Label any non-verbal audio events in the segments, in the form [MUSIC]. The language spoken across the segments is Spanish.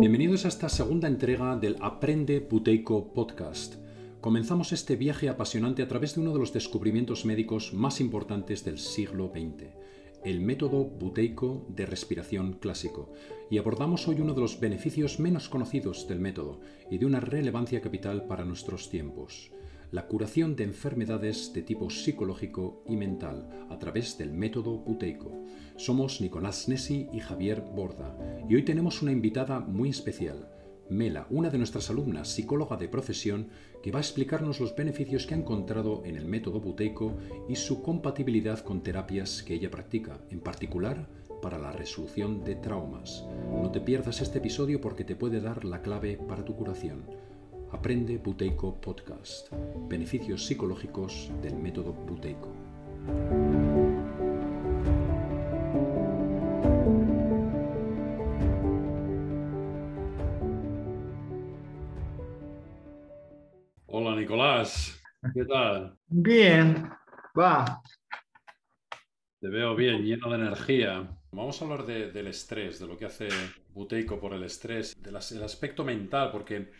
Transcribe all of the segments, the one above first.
Bienvenidos a esta segunda entrega del Aprende Buteico Podcast. Comenzamos este viaje apasionante a través de uno de los descubrimientos médicos más importantes del siglo XX, el método buteico de respiración clásico, y abordamos hoy uno de los beneficios menos conocidos del método y de una relevancia capital para nuestros tiempos, la curación de enfermedades de tipo psicológico y mental a través del método buteico. Somos Nicolás Nessi y Javier Borda, y hoy tenemos una invitada muy especial, Mela, una de nuestras alumnas, psicóloga de profesión, que va a explicarnos los beneficios que ha encontrado en el método buteico y su compatibilidad con terapias que ella practica, en particular para la resolución de traumas. No te pierdas este episodio porque te puede dar la clave para tu curación. Aprende Buteico Podcast. Beneficios psicológicos del método buteico. Hola Nicolás, ¿qué tal? Bien, va. Te veo bien, lleno de energía. Vamos a hablar de- del estrés, de lo que hace Buteico por el estrés, del as- el aspecto mental, porque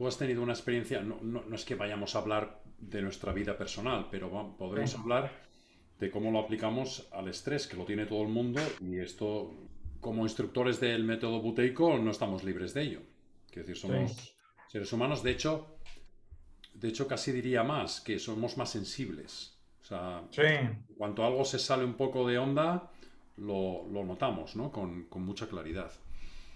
tú has tenido una experiencia, no, no- no es que vayamos a hablar de nuestra vida personal, pero va- podremos Sí. hablar de cómo lo aplicamos al estrés, que lo tiene todo el mundo, y esto, como instructores del método Buteico, no estamos libres de ello. Quiero decir, somos seres humanos, de hecho, de hecho casi diría más, que somos más sensibles. O sea, Sí, en cuanto algo se sale un poco de onda, lo, lo notamos, ¿no? Con, con mucha claridad.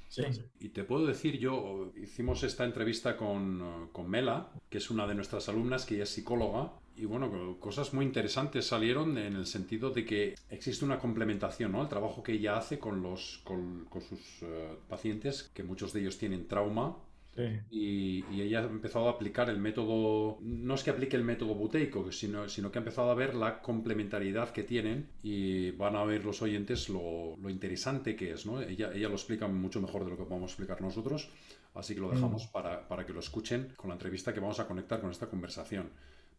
Sí. Y te puedo decir, yo hicimos esta entrevista con, con Mela, que es una de nuestras alumnas, que ella es psicóloga, y bueno, cosas muy interesantes salieron en el sentido de que existe una complementación, ¿no? El trabajo que ella hace con, los, con, con sus eh, pacientes, que muchos de ellos tienen trauma, Sí, y, y ella ha empezado a aplicar el método, no es que aplique el método buteico, sino, sino que ha empezado a ver la complementariedad que tienen y van a ver los oyentes lo, lo interesante que es, ¿no? Ella, ella lo explica mucho mejor de lo que podemos explicar nosotros, así que lo dejamos para, para que lo escuchen con la entrevista que vamos a conectar con esta conversación.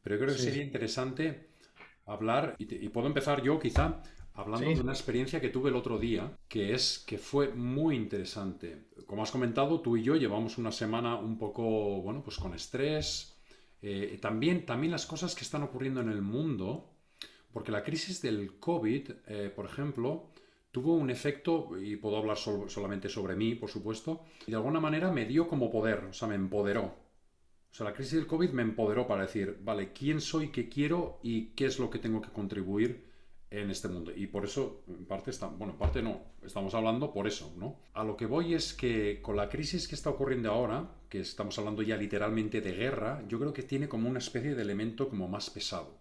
Pero yo creo que Sí. sería interesante hablar, y, te- y puedo empezar yo quizá hablando Sí. de una experiencia que tuve el otro día, que es que fue muy interesante. Como has comentado, tú y yo llevamos una semana un poco, bueno, pues con estrés. Eh, también, también las cosas que están ocurriendo en el mundo, porque la crisis del COVID, eh, por ejemplo, tuvo un efecto, y puedo hablar sol- solamente sobre mí, por supuesto, y de alguna manera me dio como poder, o sea, me empoderó. O sea, la crisis del COVID me empoderó para decir, vale, ¿quién soy, qué quiero y qué es lo que tengo que contribuir en este mundo? Y por eso, en parte, está, bueno, en parte no, estamos hablando por eso, ¿no? A lo que voy es que con la crisis que está ocurriendo ahora, que estamos hablando ya literalmente de guerra, yo creo que tiene como una especie de elemento como más pesado.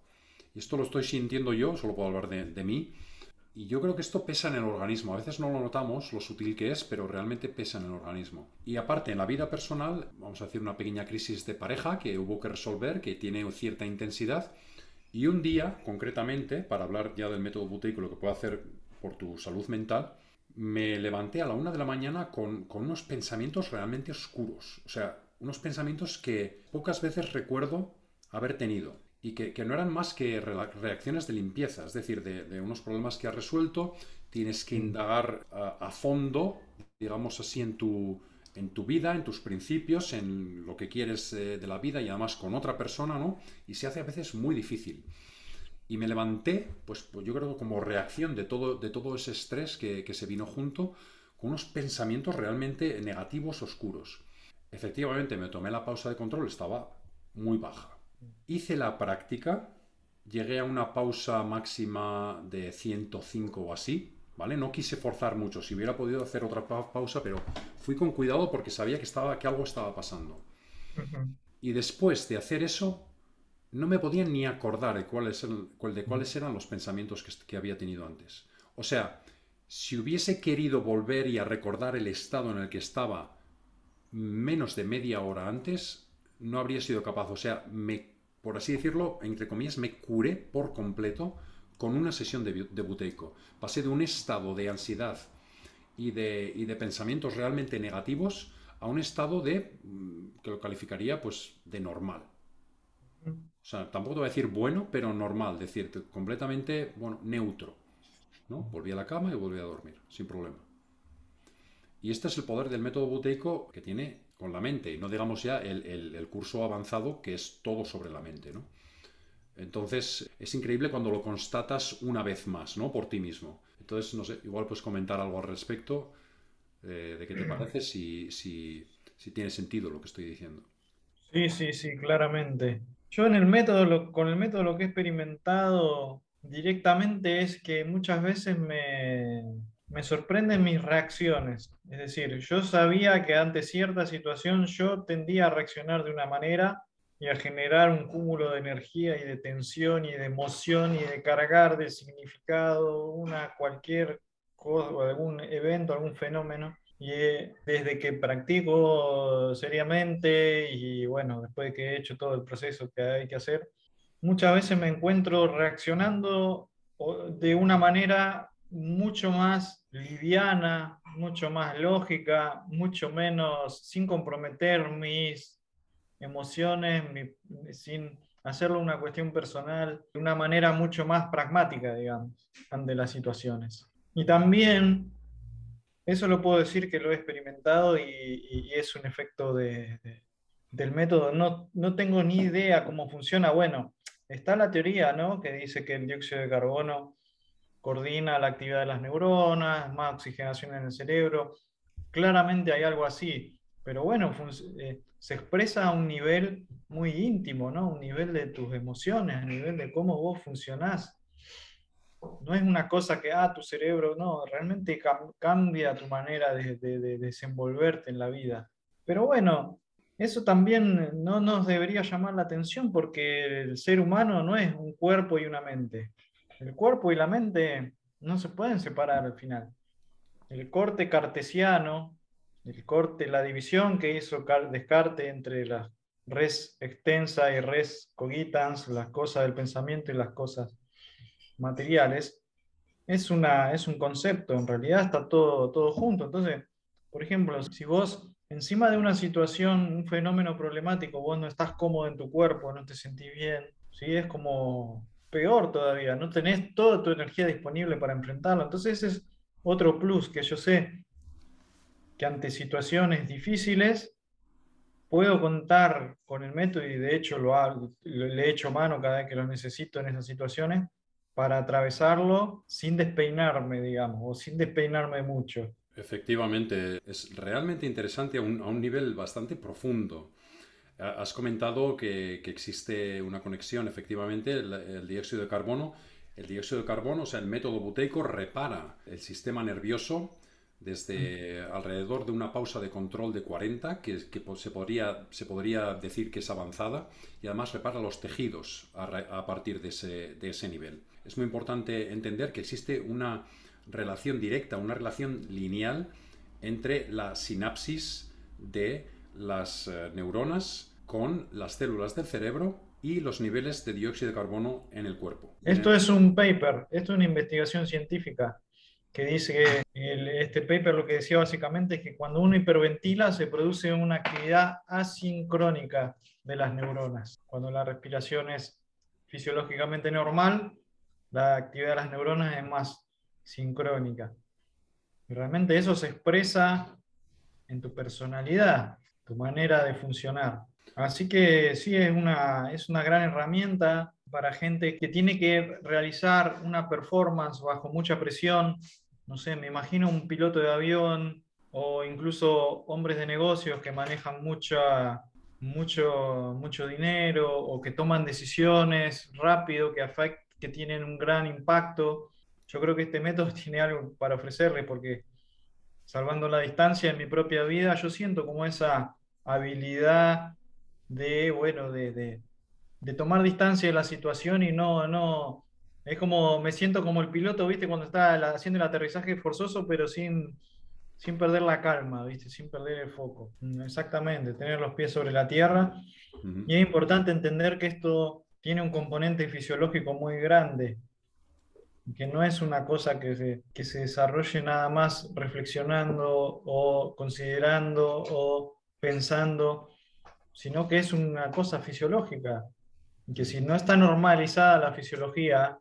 Y esto lo estoy sintiendo yo, solo puedo hablar de, de mí, y yo creo que esto pesa en el organismo. A veces no lo notamos, lo sutil que es, pero realmente pesa en el organismo. Y aparte, en la vida personal, vamos a decir una pequeña crisis de pareja que hubo que resolver, que tiene cierta intensidad. Y un día, concretamente, para hablar ya del método buteico, lo que puede hacer por tu salud mental, me levanté a la una de la mañana con, con unos pensamientos realmente oscuros. O sea, unos pensamientos que pocas veces recuerdo haber tenido y que, que no eran más que reacciones de limpieza, es decir, de, de unos problemas que has resuelto, tienes que indagar a, a fondo, digamos así, en tu, en tu vida, en tus principios, en lo que quieres eh, de la vida y además con otra persona, ¿no? Y se hace a veces muy difícil. Y me levanté, pues, pues yo creo como reacción de todo, de todo ese estrés que, que se vino junto, con unos pensamientos realmente negativos, oscuros. Efectivamente, me tomé la pausa de control, estaba muy baja. Hice la práctica, llegué a una pausa máxima de 105 o así, ¿vale? No quise forzar mucho, si hubiera podido hacer otra pa- pausa, pero fui con cuidado porque sabía que, estaba, que algo estaba pasando. Y después de hacer eso, no me podía ni acordar de cuáles, de cuáles eran los pensamientos que había tenido antes. O sea, si hubiese querido volver y a recordar el estado en el que estaba menos de media hora antes, no habría sido capaz. O sea, me, por así decirlo, entre comillas, me curé por completo con una sesión de, de buteico. Pasé de un estado de ansiedad y de, y de pensamientos realmente negativos a un estado de, mm, que lo calificaría pues de normal. O sea, tampoco te voy a decir bueno, pero normal, decir, completamente, bueno, neutro. ¿no? Volví a la cama y volví a dormir, sin problema. Y este es el poder del método buteico que tiene con la mente, y no digamos ya el, curso avanzado que es todo sobre la mente, ¿no? Entonces, es increíble cuando lo constatas una vez más, ¿no? Por ti mismo. Entonces, no sé, igual puedes comentar algo al respecto eh, de qué te [CLEARS THROAT] parece, si, si, si tiene sentido lo que estoy diciendo. Sí, sí, sí, claramente. Yo en el método, con el método lo que he experimentado directamente es que muchas veces me, me sorprenden mis reacciones. Es decir, yo sabía que ante cierta situación yo tendía a reaccionar de una manera y a generar un cúmulo de energía y de tensión y de emoción y de cargar de significado una cualquier cosa, algún evento, algún fenómeno. Y eh, desde que practico seriamente y bueno, después de que he hecho todo el proceso que hay que hacer, muchas veces me encuentro reaccionando de una manera mucho más liviana, mucho más lógica, mucho menos sin comprometer mis emociones, sin hacerlo una cuestión personal, de una manera mucho más pragmática, digamos, ante las situaciones. Y también, eso lo puedo decir que lo he experimentado y, es un efecto de, del método. No, no tengo ni idea cómo funciona. Bueno, está la teoría, ¿no? Que dice que el dióxido de carbono coordina la actividad de las neuronas, más oxigenación en el cerebro. Claramente hay algo así, pero bueno, eh, se expresa a un nivel muy íntimo, ¿no? Un nivel de tus emociones, a nivel de cómo vos funcionás. No es una cosa que, ah, tu cerebro, no, realmente cambia tu manera de, de desenvolverte en la vida. Pero bueno, eso también no nos debería llamar la atención porque el ser humano no es un cuerpo y una mente. El cuerpo y la mente no se pueden separar al final. El corte cartesiano, el corte, la división que hizo Descartes entre la res extensa y res cogitans, las cosas del pensamiento y las cosas materiales, es, una, es un concepto, en realidad está todo, todo junto. Entonces, por ejemplo, si vos encima de una situación, un fenómeno problemático, vos no estás cómodo en tu cuerpo, no te sentís bien, ¿sí? es como peor todavía, no tenés toda tu energía disponible para enfrentarlo. Entonces ese es otro plus que yo sé que ante situaciones difíciles puedo contar con el método y de hecho lo hago, le he hecho mano cada vez que lo necesito en esas situaciones para atravesarlo sin despeinarme, digamos, o sin despeinarme mucho. Efectivamente, es realmente interesante a un, a un nivel bastante profundo. Has comentado que, existe una conexión, efectivamente, el, dióxido de carbono. El dióxido de carbono, o sea, el método buteico repara el sistema nervioso desde alrededor de una pausa de control de 40, que, se, podría, se podría decir que es avanzada, y además repara los tejidos a, partir de ese, de ese nivel. Es muy importante entender que existe una relación directa, una relación lineal entre la sinapsis de las eh, neuronas con las células del cerebro y los niveles de dióxido de carbono en el cuerpo. Esto es un paper, esto es una investigación científica que dice que este paper lo que decía básicamente es que cuando uno hiperventila se produce una actividad asincrónica de las neuronas. Cuando la respiración es fisiológicamente normal, la actividad de las neuronas es más sincrónica. Y realmente eso se expresa en tu personalidad tu manera de funcionar. Así que sí, es una, es una gran herramienta para gente que tiene que realizar una performance bajo mucha presión. No sé, me imagino un piloto de avión o incluso hombres de negocios que manejan mucha, mucho, mucho dinero o que toman decisiones rápido que, que tienen un gran impacto. Yo creo que este método [LAUGHS] tiene algo para ofrecerle porque salvando la distancia en mi propia vida, yo siento como esa habilidad de, bueno, de, tomar distancia de la situación y no, no, es como, me siento como el piloto, viste, cuando está haciendo el aterrizaje forzoso, pero sin, sin perder la calma, viste, sin perder el foco. Mm, exactamente, tener los pies sobre la tierra. Y es importante entender que esto tiene un componente fisiológico muy grande que no es una cosa que se, que se desarrolle nada más reflexionando o considerando o pensando, sino que es una cosa fisiológica. Que si no está normalizada la fisiología,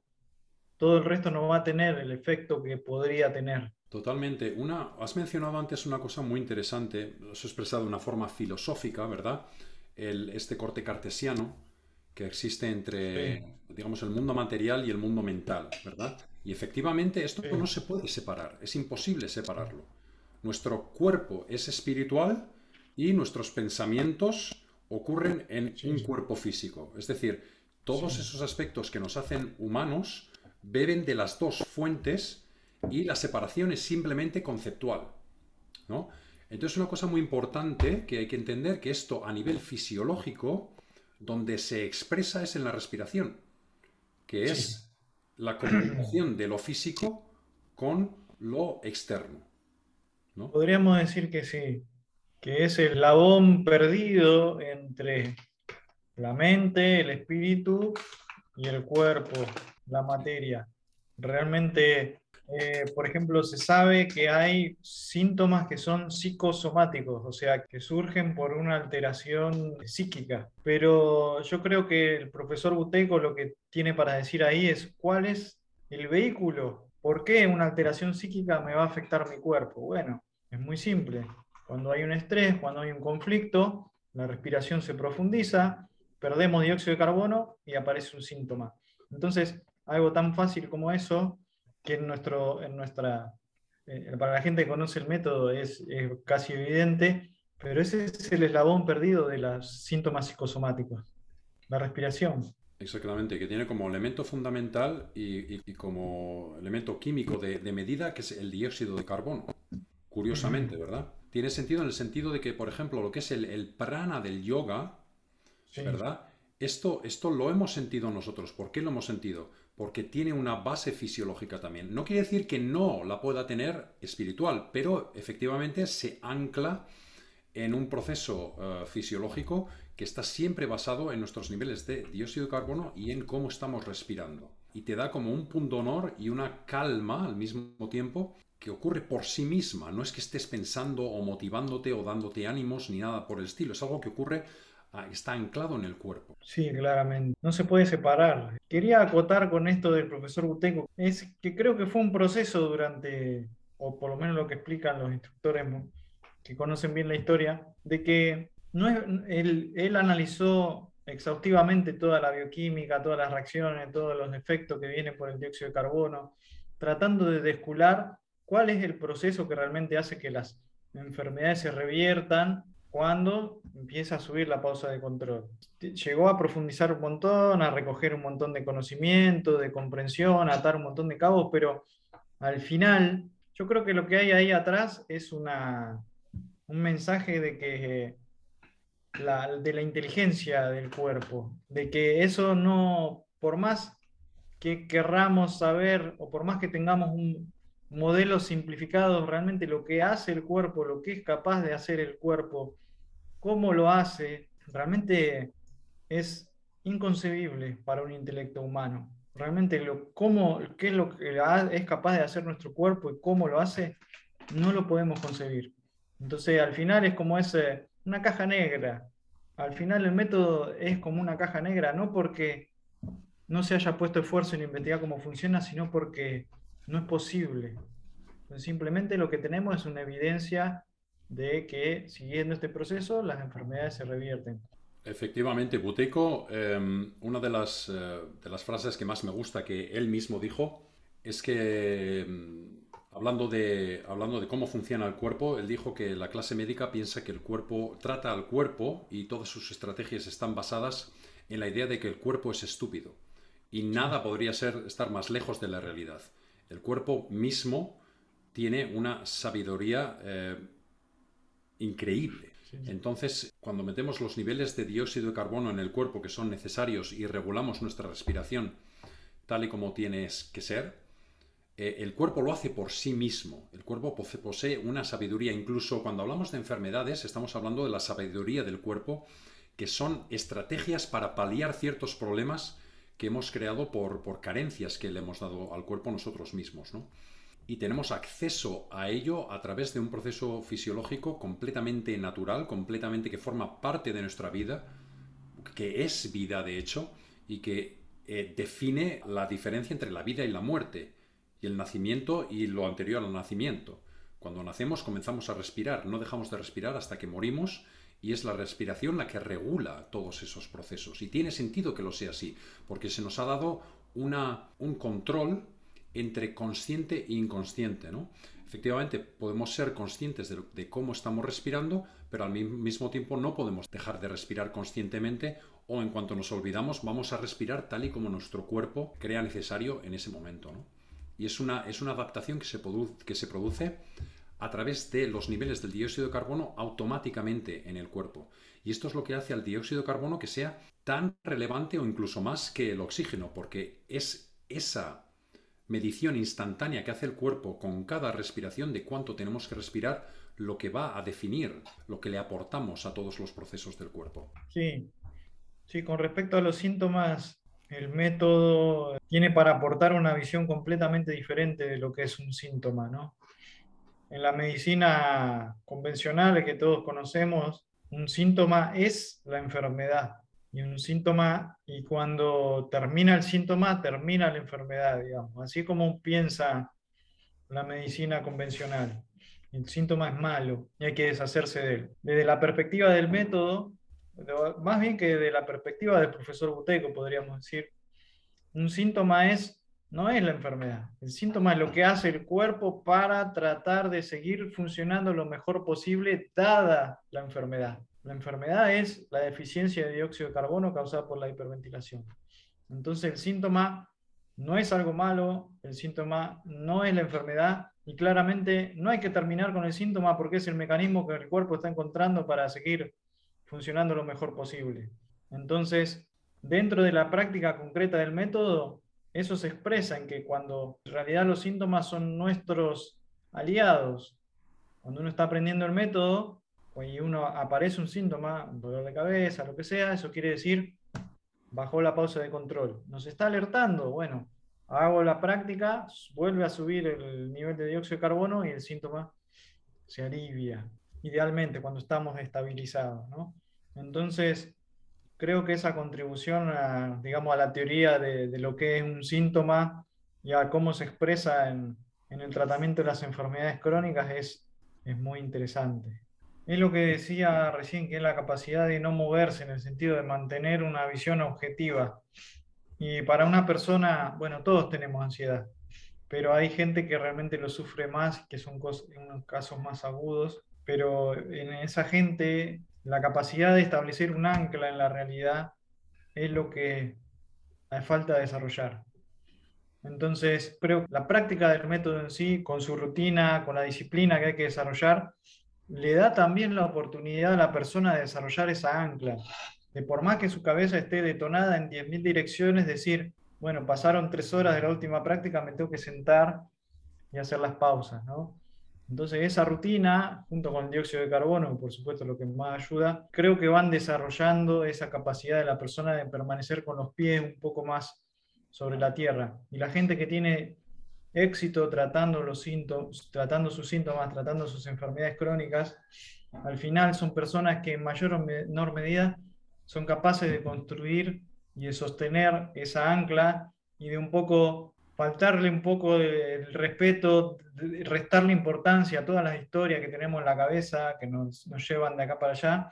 todo el resto no va a tener el efecto que podría tener. Totalmente. Una, has mencionado antes una cosa muy interesante, lo has expresado de una forma filosófica, ¿verdad? El, este corte cartesiano que existe entre, digamos, el mundo material y el mundo mental, ¿verdad? Y efectivamente esto no se puede separar, es imposible separarlo. Nuestro cuerpo es espiritual y nuestros pensamientos ocurren en un cuerpo físico. Es decir, todos esos aspectos que nos hacen humanos beben de las dos fuentes y la separación es simplemente conceptual. ¿no? Entonces, una cosa muy importante que hay que entender que esto a nivel fisiológico, donde se expresa es en la respiración, que es la comunicación de lo físico con lo externo. ¿no? Podríamos decir que sí, que es el labón perdido entre la mente, el espíritu y el cuerpo la materia. Realmente, eh, por ejemplo, se sabe que hay síntomas que son psicosomáticos, o sea, que surgen por una alteración psíquica. Pero yo creo que el profesor Buteco lo que tiene para decir ahí es cuál es el vehículo, por qué una alteración psíquica me va a afectar mi cuerpo. Bueno, es muy simple. Cuando hay un estrés, cuando hay un conflicto, la respiración se profundiza, perdemos dióxido de carbono y aparece un síntoma. Entonces, algo tan fácil como eso, que en, nuestro, en nuestra, eh, para la gente que conoce el método es, casi evidente, pero ese es el eslabón perdido de los síntomas psicosomáticos, la respiración. Exactamente, que tiene como elemento fundamental y, como elemento químico de, medida que es el dióxido de carbono. Curiosamente, ¿verdad? Tiene sentido en el sentido de que, por ejemplo, lo que es el, prana del yoga, ¿verdad? Esto, esto lo hemos sentido nosotros. ¿Por qué lo hemos sentido? Porque tiene una base fisiológica también. No quiere decir que no la pueda tener espiritual, pero efectivamente se ancla en un proceso eh, fisiológico que está siempre basado en nuestros niveles de dióxido de carbono y en cómo estamos respirando. Y te da como un punto honor y una calma al mismo tiempo que ocurre por sí misma. No es que estés pensando o motivándote o dándote ánimos ni nada por el estilo. Es algo que ocurre está anclado en el cuerpo. Sí, claramente. No se puede separar. Quería acotar con esto del profesor Buteco, es que creo que fue un proceso durante, o por lo menos lo que explican los instructores que conocen bien la historia, de que no él, él analizó exhaustivamente toda la bioquímica, todas las reacciones, todos los efectos que vienen por el dióxido de carbono, tratando de descular cuál es el proceso que realmente hace que las enfermedades se reviertan cuando empieza a subir la pausa de control. Llegó a profundizar un montón, a recoger un montón de conocimiento, de comprensión, a atar un montón de cabos, pero al final yo creo que lo que hay ahí atrás es una, un mensaje de que la, de la inteligencia del cuerpo, de que eso no, por más que querramos saber o por más que tengamos un modelo simplificado, realmente lo que hace el cuerpo, lo que es capaz de hacer el cuerpo, cómo lo hace, realmente es inconcebible para un intelecto humano. Realmente lo, cómo, qué es lo que es capaz de hacer nuestro cuerpo y cómo lo hace, no lo podemos concebir. Entonces al final es como es una caja negra. Al final el método es como una caja negra, no porque no se haya puesto esfuerzo en investigar cómo funciona, sino porque no es posible. simplemente lo que tenemos es una evidencia de que siguiendo este proceso las enfermedades se revierten. Efectivamente, Buteco, em, una de las, eh, de las frases que más me gusta que él mismo dijo es que, em, hablando, de, hablando de cómo funciona el cuerpo, él dijo que la clase médica piensa que el cuerpo trata al cuerpo y todas sus estrategias están basadas en la idea de que el cuerpo es estúpido y nada podría ser, estar más lejos de la realidad. El cuerpo mismo tiene una sabiduría eh, increíble. Entonces, cuando metemos los niveles de dióxido de carbono en el cuerpo que son necesarios y regulamos nuestra respiración tal y como tiene que ser, eh, el cuerpo lo hace por sí mismo. El cuerpo posee una sabiduría. Incluso cuando hablamos de enfermedades, estamos hablando de la sabiduría del cuerpo, que son estrategias para paliar ciertos problemas que hemos creado por, por carencias que le hemos dado al cuerpo nosotros mismos. ¿no? Y tenemos acceso a ello a través de un proceso fisiológico completamente natural, completamente que forma parte de nuestra vida, que es vida de hecho, y que eh, define la diferencia entre la vida y la muerte, y el nacimiento y lo anterior al nacimiento. Cuando nacemos comenzamos a respirar, no dejamos de respirar hasta que morimos y es la respiración la que regula todos esos procesos. Y tiene sentido que lo sea así, porque se nos ha dado una, un control entre consciente e inconsciente. ¿no? Efectivamente, podemos ser conscientes de, cómo estamos respirando, pero al mismo tiempo no podemos dejar de respirar conscientemente o en cuanto nos olvidamos vamos a respirar tal y como nuestro cuerpo crea necesario en ese momento. Y es una, es una adaptación que se, que se produce a través de los niveles del dióxido de carbono automáticamente en el cuerpo. Y esto es lo que hace al dióxido de carbono que sea tan relevante o incluso más que el oxígeno, porque es esa medición instantánea que hace el cuerpo con cada respiración de cuánto tenemos que respirar, lo que va a definir lo que le aportamos a todos los procesos del cuerpo. Sí, sí, con respecto a los síntomas, el método tiene para aportar una visión completamente diferente de lo que es un síntoma, ¿no? En la medicina convencional que todos conocemos, un síntoma es la enfermedad y un síntoma, y cuando termina el síntoma, termina la enfermedad, digamos. Así como piensa la medicina convencional. El síntoma es malo y hay que deshacerse de él. Desde la perspectiva del método, más bien que de la perspectiva del profesor Buteco, podríamos decir, un síntoma es, no es la enfermedad. El síntoma es lo que hace el cuerpo para tratar de seguir funcionando lo mejor posible dada la enfermedad. La enfermedad es la deficiencia de dióxido de carbono causada por la hiperventilación. Entonces el síntoma no es algo malo, el síntoma no es la enfermedad y claramente no hay que terminar con el síntoma porque es el mecanismo que el cuerpo está encontrando para seguir funcionando lo mejor posible. Entonces, dentro de la práctica concreta del método, eso se expresa en que cuando en realidad los síntomas son nuestros aliados, cuando uno está aprendiendo el método, y uno aparece un síntoma, dolor de cabeza, lo que sea, eso quiere decir bajó la pausa de control. Nos está alertando, bueno, hago la práctica, vuelve a subir el nivel de dióxido de carbono y el síntoma se alivia, idealmente cuando estamos estabilizados. ¿no? Entonces, creo que esa contribución a, digamos, a la teoría de, lo que es un síntoma y a cómo se expresa en, en el tratamiento de las enfermedades crónicas es, es muy interesante. Es lo que decía recién, que es la capacidad de no moverse en el sentido de mantener una visión objetiva. Y para una persona, bueno, todos tenemos ansiedad, pero hay gente que realmente lo sufre más, que son unos casos más agudos, pero en esa gente la capacidad de establecer un ancla en la realidad es lo que falta desarrollar. Entonces, pero la práctica del método en sí, con su rutina, con la disciplina que hay que desarrollar, le da también la oportunidad a la persona de desarrollar esa ancla, de por más que su cabeza esté detonada en 10.000 direcciones, decir, bueno, pasaron tres horas de la última práctica, me tengo que sentar y hacer las pausas, ¿no? Entonces esa rutina, junto con el dióxido de carbono, por supuesto lo que más ayuda, creo que van desarrollando esa capacidad de la persona de permanecer con los pies un poco más sobre la tierra. Y la gente que tiene éxito tratando, los síntomas, tratando sus síntomas, tratando sus enfermedades crónicas, al final son personas que en mayor o menor medida son capaces de construir y de sostener esa ancla y de un poco faltarle un poco el respeto, restarle importancia a todas las historias que tenemos en la cabeza, que nos, nos llevan de acá para allá,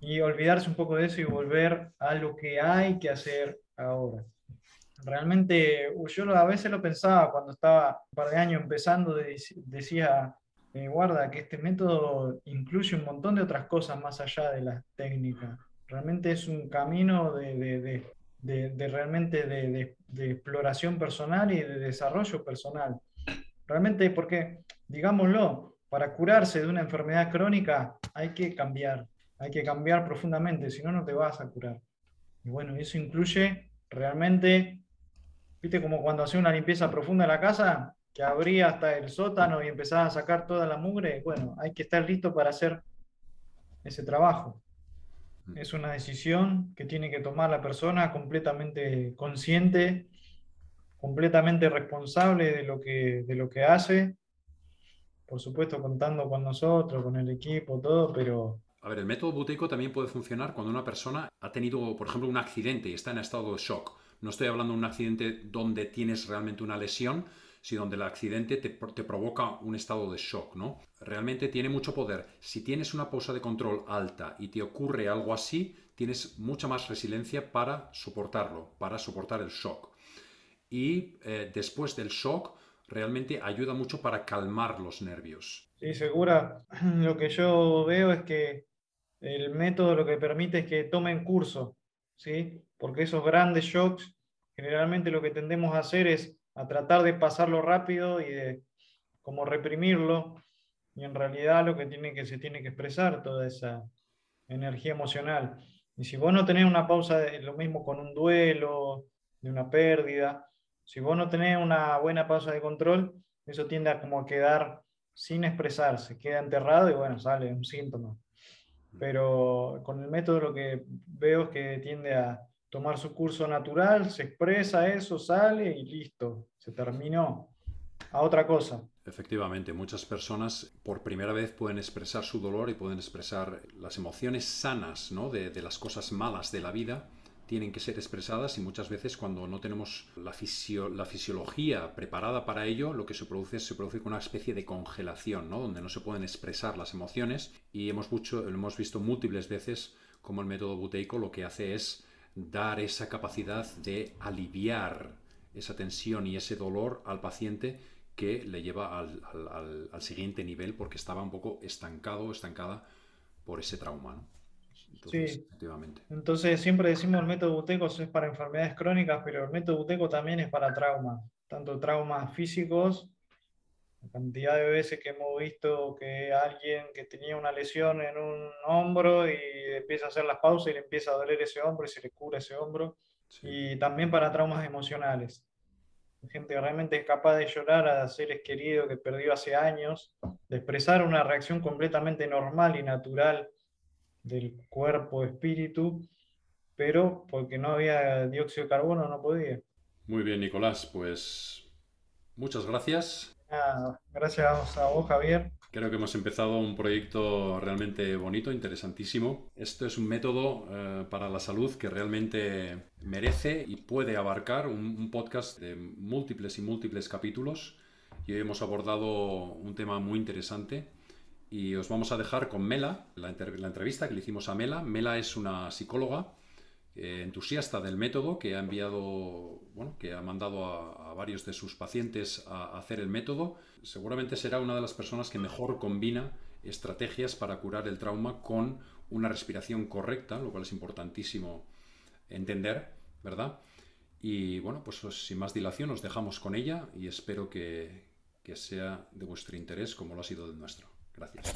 y olvidarse un poco de eso y volver a lo que hay que hacer ahora realmente yo a veces lo pensaba cuando estaba un par de años empezando, decía, eh, guarda, que este método incluye un montón de otras cosas más allá de la técnica. Realmente es un camino de, realmente de, exploración personal y de desarrollo personal. Realmente porque, digámoslo, para curarse de una enfermedad crónica hay que cambiar, hay que cambiar profundamente, si no, no te vas a curar. Y bueno, eso incluye realmente ¿Viste como cuando hacía una limpieza profunda en la casa? Que abría hasta el sótano y empezaba a sacar toda la mugre. Bueno, hay que estar listo para hacer ese trabajo. Mm. Es una decisión que tiene que tomar la persona completamente consciente, completamente responsable de lo que, de lo que hace. Por supuesto, contando con nosotros, con el equipo, todo, pero A ver, el método buteico también puede funcionar cuando una persona ha tenido, por ejemplo, un accidente y está en estado de shock. No estoy hablando de un accidente donde tienes realmente una lesión, sino donde el accidente te, provoca un estado de shock, ¿no? Realmente tiene mucho poder. Si tienes una pausa de control alta y te ocurre algo así, tienes mucha más resiliencia para soportarlo, para soportar el shock. Y eh, después del shock, realmente ayuda mucho para calmar los nervios. Sí, segura. [CLEARS THROAT] Lo que yo veo es que el método lo que permite es que tomen curso, ¿sí? Porque esos grandes shocks, generalmente lo que tendemos a hacer es a tratar de pasarlo rápido y de como reprimirlo, y en realidad lo que tiene que se tiene que expresar toda esa energía emocional. Y si vos no tenés una pausa, de, lo mismo con un duelo, de una pérdida, si vos no tenés una buena pausa de control, eso tiende a como quedar sin expresarse, queda enterrado y bueno, sale un síntoma. Pero con el método lo que veo es que tiende a tomar su curso natural, se expresa eso, sale y listo, se terminó. A otra cosa. Efectivamente, muchas personas por primera vez pueden expresar su dolor y pueden expresar las emociones sanas ¿no? de, de las cosas malas de la vida tienen que ser expresadas y muchas veces cuando no tenemos la, la, fisiología preparada para ello, lo que se produce se produce una especie de congelación, ¿no? donde no se pueden expresar las emociones y hemos, mucho, hemos visto múltiples veces como el método buteico lo que hace es dar esa capacidad de aliviar esa tensión y ese dolor al paciente que le lleva al, al, al siguiente nivel porque estaba un poco estancado o estancada por ese trauma. ¿no? Entonces, sí. efectivamente. Entonces siempre decimos el método Buteco es para enfermedades crónicas, pero el método Buteco también es para traumas, tanto traumas físicos, la cantidad de veces que hemos visto que alguien que tenía una lesión en un hombro y empieza a hacer las pausas y le empieza a doler ese hombro y se le cura ese hombro, sí. y también para traumas emocionales. Gente que realmente es capaz de llorar a seres queridos que perdió hace años, de expresar una reacción completamente normal y natural del cuerpo, espíritu, pero porque no había dióxido de carbono no podía. Muy bien, Nicolás, pues muchas gracias. Gracias a vos, Javier. Creo que hemos empezado un proyecto realmente bonito, interesantísimo. Esto es un método eh, para la salud que realmente merece y puede abarcar un, un podcast de múltiples y múltiples capítulos. Y hoy hemos abordado un tema muy interesante y os vamos a dejar con Mela, la, entrevista que le hicimos a Mela. Mela es una psicóloga eh, entusiasta del método que ha enviado, bueno, que ha mandado a, varios de sus pacientes a, hacer el método. Seguramente será una de las personas que mejor combina estrategias para curar el trauma con una respiración correcta, lo cual es importantísimo entender, ¿verdad? Y bueno, pues sin más dilación os dejamos con ella y espero que, que sea de vuestro interés como lo ha sido del nuestro. Gracias.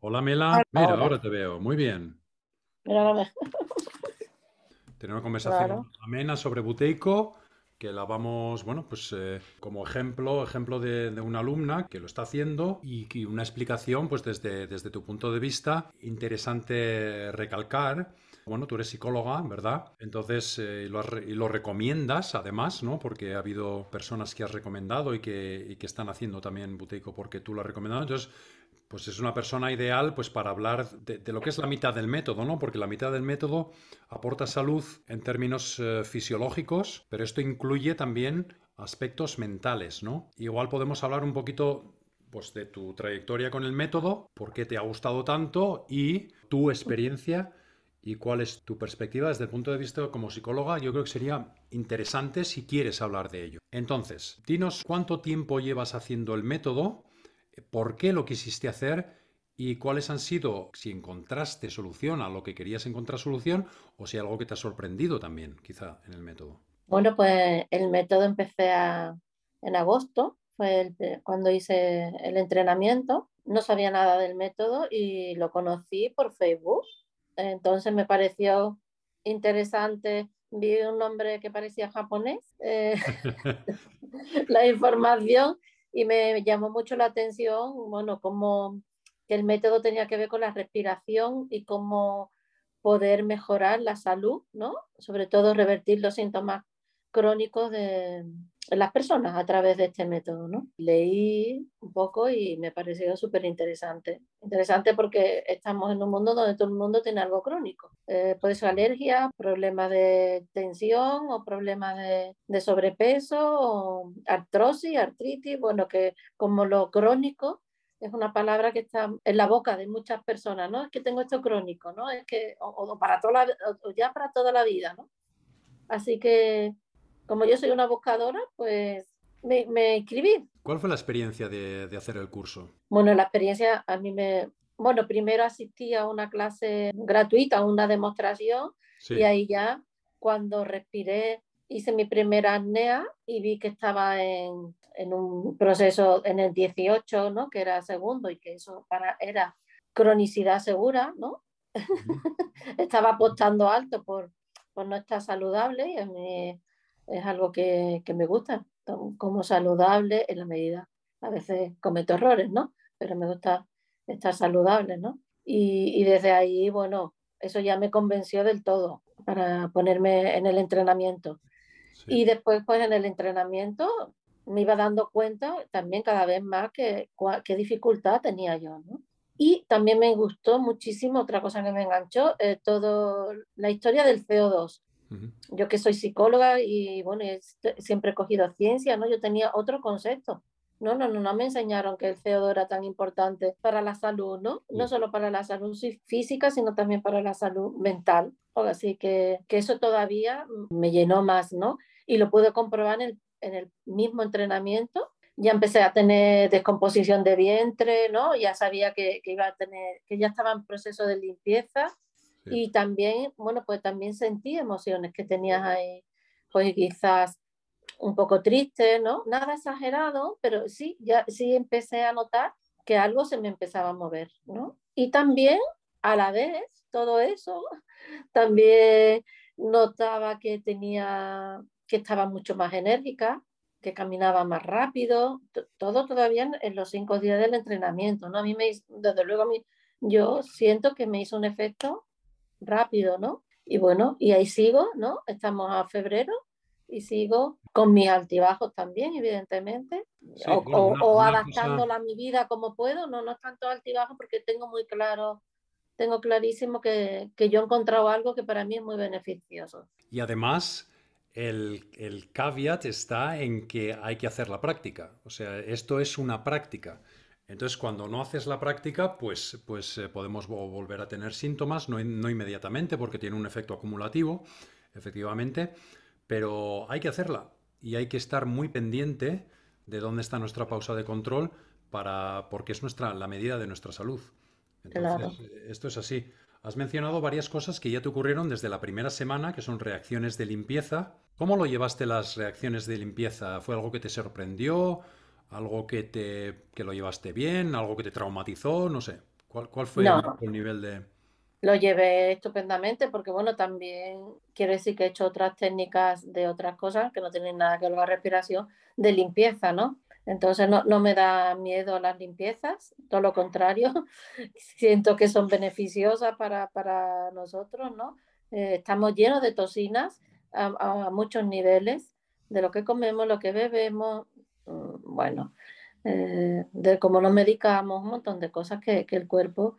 Hola Mela. Mira, ahora te veo. Muy bien. [LAUGHS] Tener una conversación amena sobre Buteico, que la vamos, bueno, pues eh, como ejemplo, ejemplo de, de, una alumna que lo está haciendo y, y una explicación, pues desde, desde tu punto de vista, interesante recalcar bueno, tú eres psicóloga, ¿verdad? Entonces, eh, lo, y lo recomiendas además, ¿no? Porque ha habido personas que has recomendado y que, y que están haciendo también Buteico porque tú lo has recomendado. Entonces, pues es una persona ideal pues para hablar de, lo que es la mitad del método, ¿no? Porque la mitad del método aporta salud en términos eh, fisiológicos, pero esto incluye también aspectos mentales, ¿no? Igual podemos hablar un poquito pues de tu trayectoria con el método, por qué te ha gustado tanto y tu experiencia y cuál es tu perspectiva desde el punto de vista como psicóloga, yo creo que sería interesante si quieres hablar de ello. Entonces, dinos cuánto tiempo llevas haciendo el método, por qué lo quisiste hacer y cuáles han sido, si encontraste solución a lo que querías encontrar solución o si algo que te ha sorprendido también, quizá, en el método. Bueno, pues el método empecé a, en agosto, fue el, cuando hice el entrenamiento. No sabía nada del método y lo conocí por Facebook entonces me pareció interesante, vi un nombre que parecía japonés, eh, [LAUGHS] [LAUGHS] la información y me llamó mucho la atención, bueno, como que el método tenía que ver con la respiración y cómo poder mejorar la salud, ¿no? Sobre todo revertir los síntomas crónicos de, las personas a través de este método. ¿no? Leí un poco y me pareció súper interesante. Interesante porque estamos en un mundo donde todo el mundo tiene algo crónico. Eh, puede ser alergia, problemas de tensión o problemas de, de sobrepeso, o artrosis, artritis, bueno, que como lo crónico es una palabra que está en la boca de muchas personas, ¿no? Es que tengo esto crónico, ¿no? Es que, o, para toda la, ya para toda la vida, ¿no? Así que como yo soy una buscadora, pues me, me inscribí. ¿Cuál fue la experiencia de, hacer el curso? Bueno, la experiencia a mí me... Bueno, primero asistí a una clase gratuita, a una demostración, y ahí ya, cuando respiré, hice mi primera apnea y vi que estaba en, en, un proceso en el 18, ¿no? Que era segundo y que eso para, era cronicidad segura, ¿no? [LAUGHS] estaba apostando alto por, por no estar saludable y a mí es algo que, que me gusta, como saludable en la medida. A veces cometo errores, ¿no? Pero me gusta estar saludable, ¿no? Y, y desde ahí, bueno, eso ya me convenció del todo para ponerme en el entrenamiento. Y después, pues en el entrenamiento me iba dando cuenta también cada vez más que, qué dificultad tenía yo, ¿no? Y también me gustó muchísimo, otra cosa que me enganchó, eh, todo la historia del CO2. Yo que soy psicóloga y bueno, siempre he cogido ciencia, ¿no? Yo tenía otro concepto. No, no, no, no me enseñaron que el CO2 era tan importante para la salud, ¿no? No solo para la salud física, sino también para la salud mental. Así que, que eso todavía me llenó más, ¿no? Y lo pude comprobar en el, en el mismo entrenamiento. Ya empecé a tener descomposición de vientre, ¿no? Ya sabía que, que iba a tener, que ya estaba en proceso de limpieza y también, bueno, pues también sentí emociones que tenías ahí, pues quizás un poco triste, ¿no? Nada exagerado, pero sí, ya sí empecé a notar que algo se me empezaba a mover, ¿no? Y también, a la vez, todo eso, [LAUGHS] también notaba que tenía, que estaba mucho más enérgica, que caminaba más rápido, todo todavía en los cinco días del entrenamiento, ¿no? A mí me, desde luego, a mí, yo siento que me hizo un efecto rápido, ¿no? Y bueno, y ahí sigo, ¿no? Estamos a febrero y sigo con mis altibajos también, evidentemente, o, adaptándola a mi vida como puedo, no, no es tanto altibajos porque tengo muy claro, tengo clarísimo que, que, yo he encontrado algo que para mí es muy beneficioso. Y además, el, el caveat está en que hay que hacer la práctica, o sea, esto es una práctica. Entonces, cuando no haces la práctica, pues, pues eh, podemos volver a tener síntomas, no, inmediatamente, porque tiene un efecto acumulativo, efectivamente, pero hay que hacerla y hay que estar muy pendiente de dónde está nuestra pausa de control para, porque es nuestra, la medida de nuestra salud. Entonces, esto es así. Has mencionado varias cosas que ya te ocurrieron desde la primera semana, que son reacciones de limpieza. ¿Cómo lo llevaste las reacciones de limpieza? ¿Fue algo que te sorprendió? Algo que te que lo llevaste bien, algo que te traumatizó, no sé. ¿Cuál, cuál fue el, nivel de...? Lo llevé estupendamente porque, bueno, también quiero decir que he hecho otras técnicas de otras cosas que no tienen nada que ver con la respiración, de limpieza, ¿no? Entonces no, no me da miedo las limpiezas, todo lo contrario, [LAUGHS] siento que son beneficiosas para, para nosotros, ¿no? Eh, estamos llenos de toxinas a, a, muchos niveles, de lo que comemos, lo que bebemos, bueno, eh, de cómo nos medicamos, un montón de cosas que, que, el cuerpo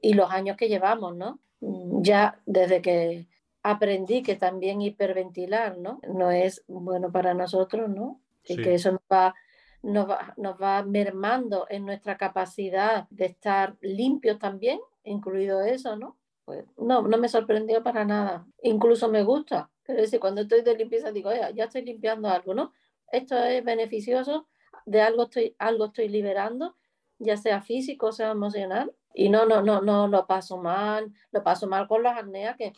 y los años que llevamos, ¿no? Mm, ya desde que aprendí que también hiperventilar, ¿no? No es bueno para nosotros, ¿no? Y que eso nos va, nos va, nos va mermando en nuestra capacidad de estar limpios también, incluido eso, ¿no? Pues no, no me sorprendió para nada. Incluso me gusta. Pero decir, cuando estoy de limpieza digo, ya estoy limpiando algo, ¿no? Esto es beneficioso, de algo estoy, algo estoy liberando, ya sea físico, o sea emocional, y no, no, no, no lo paso mal, lo paso mal con las apneas que,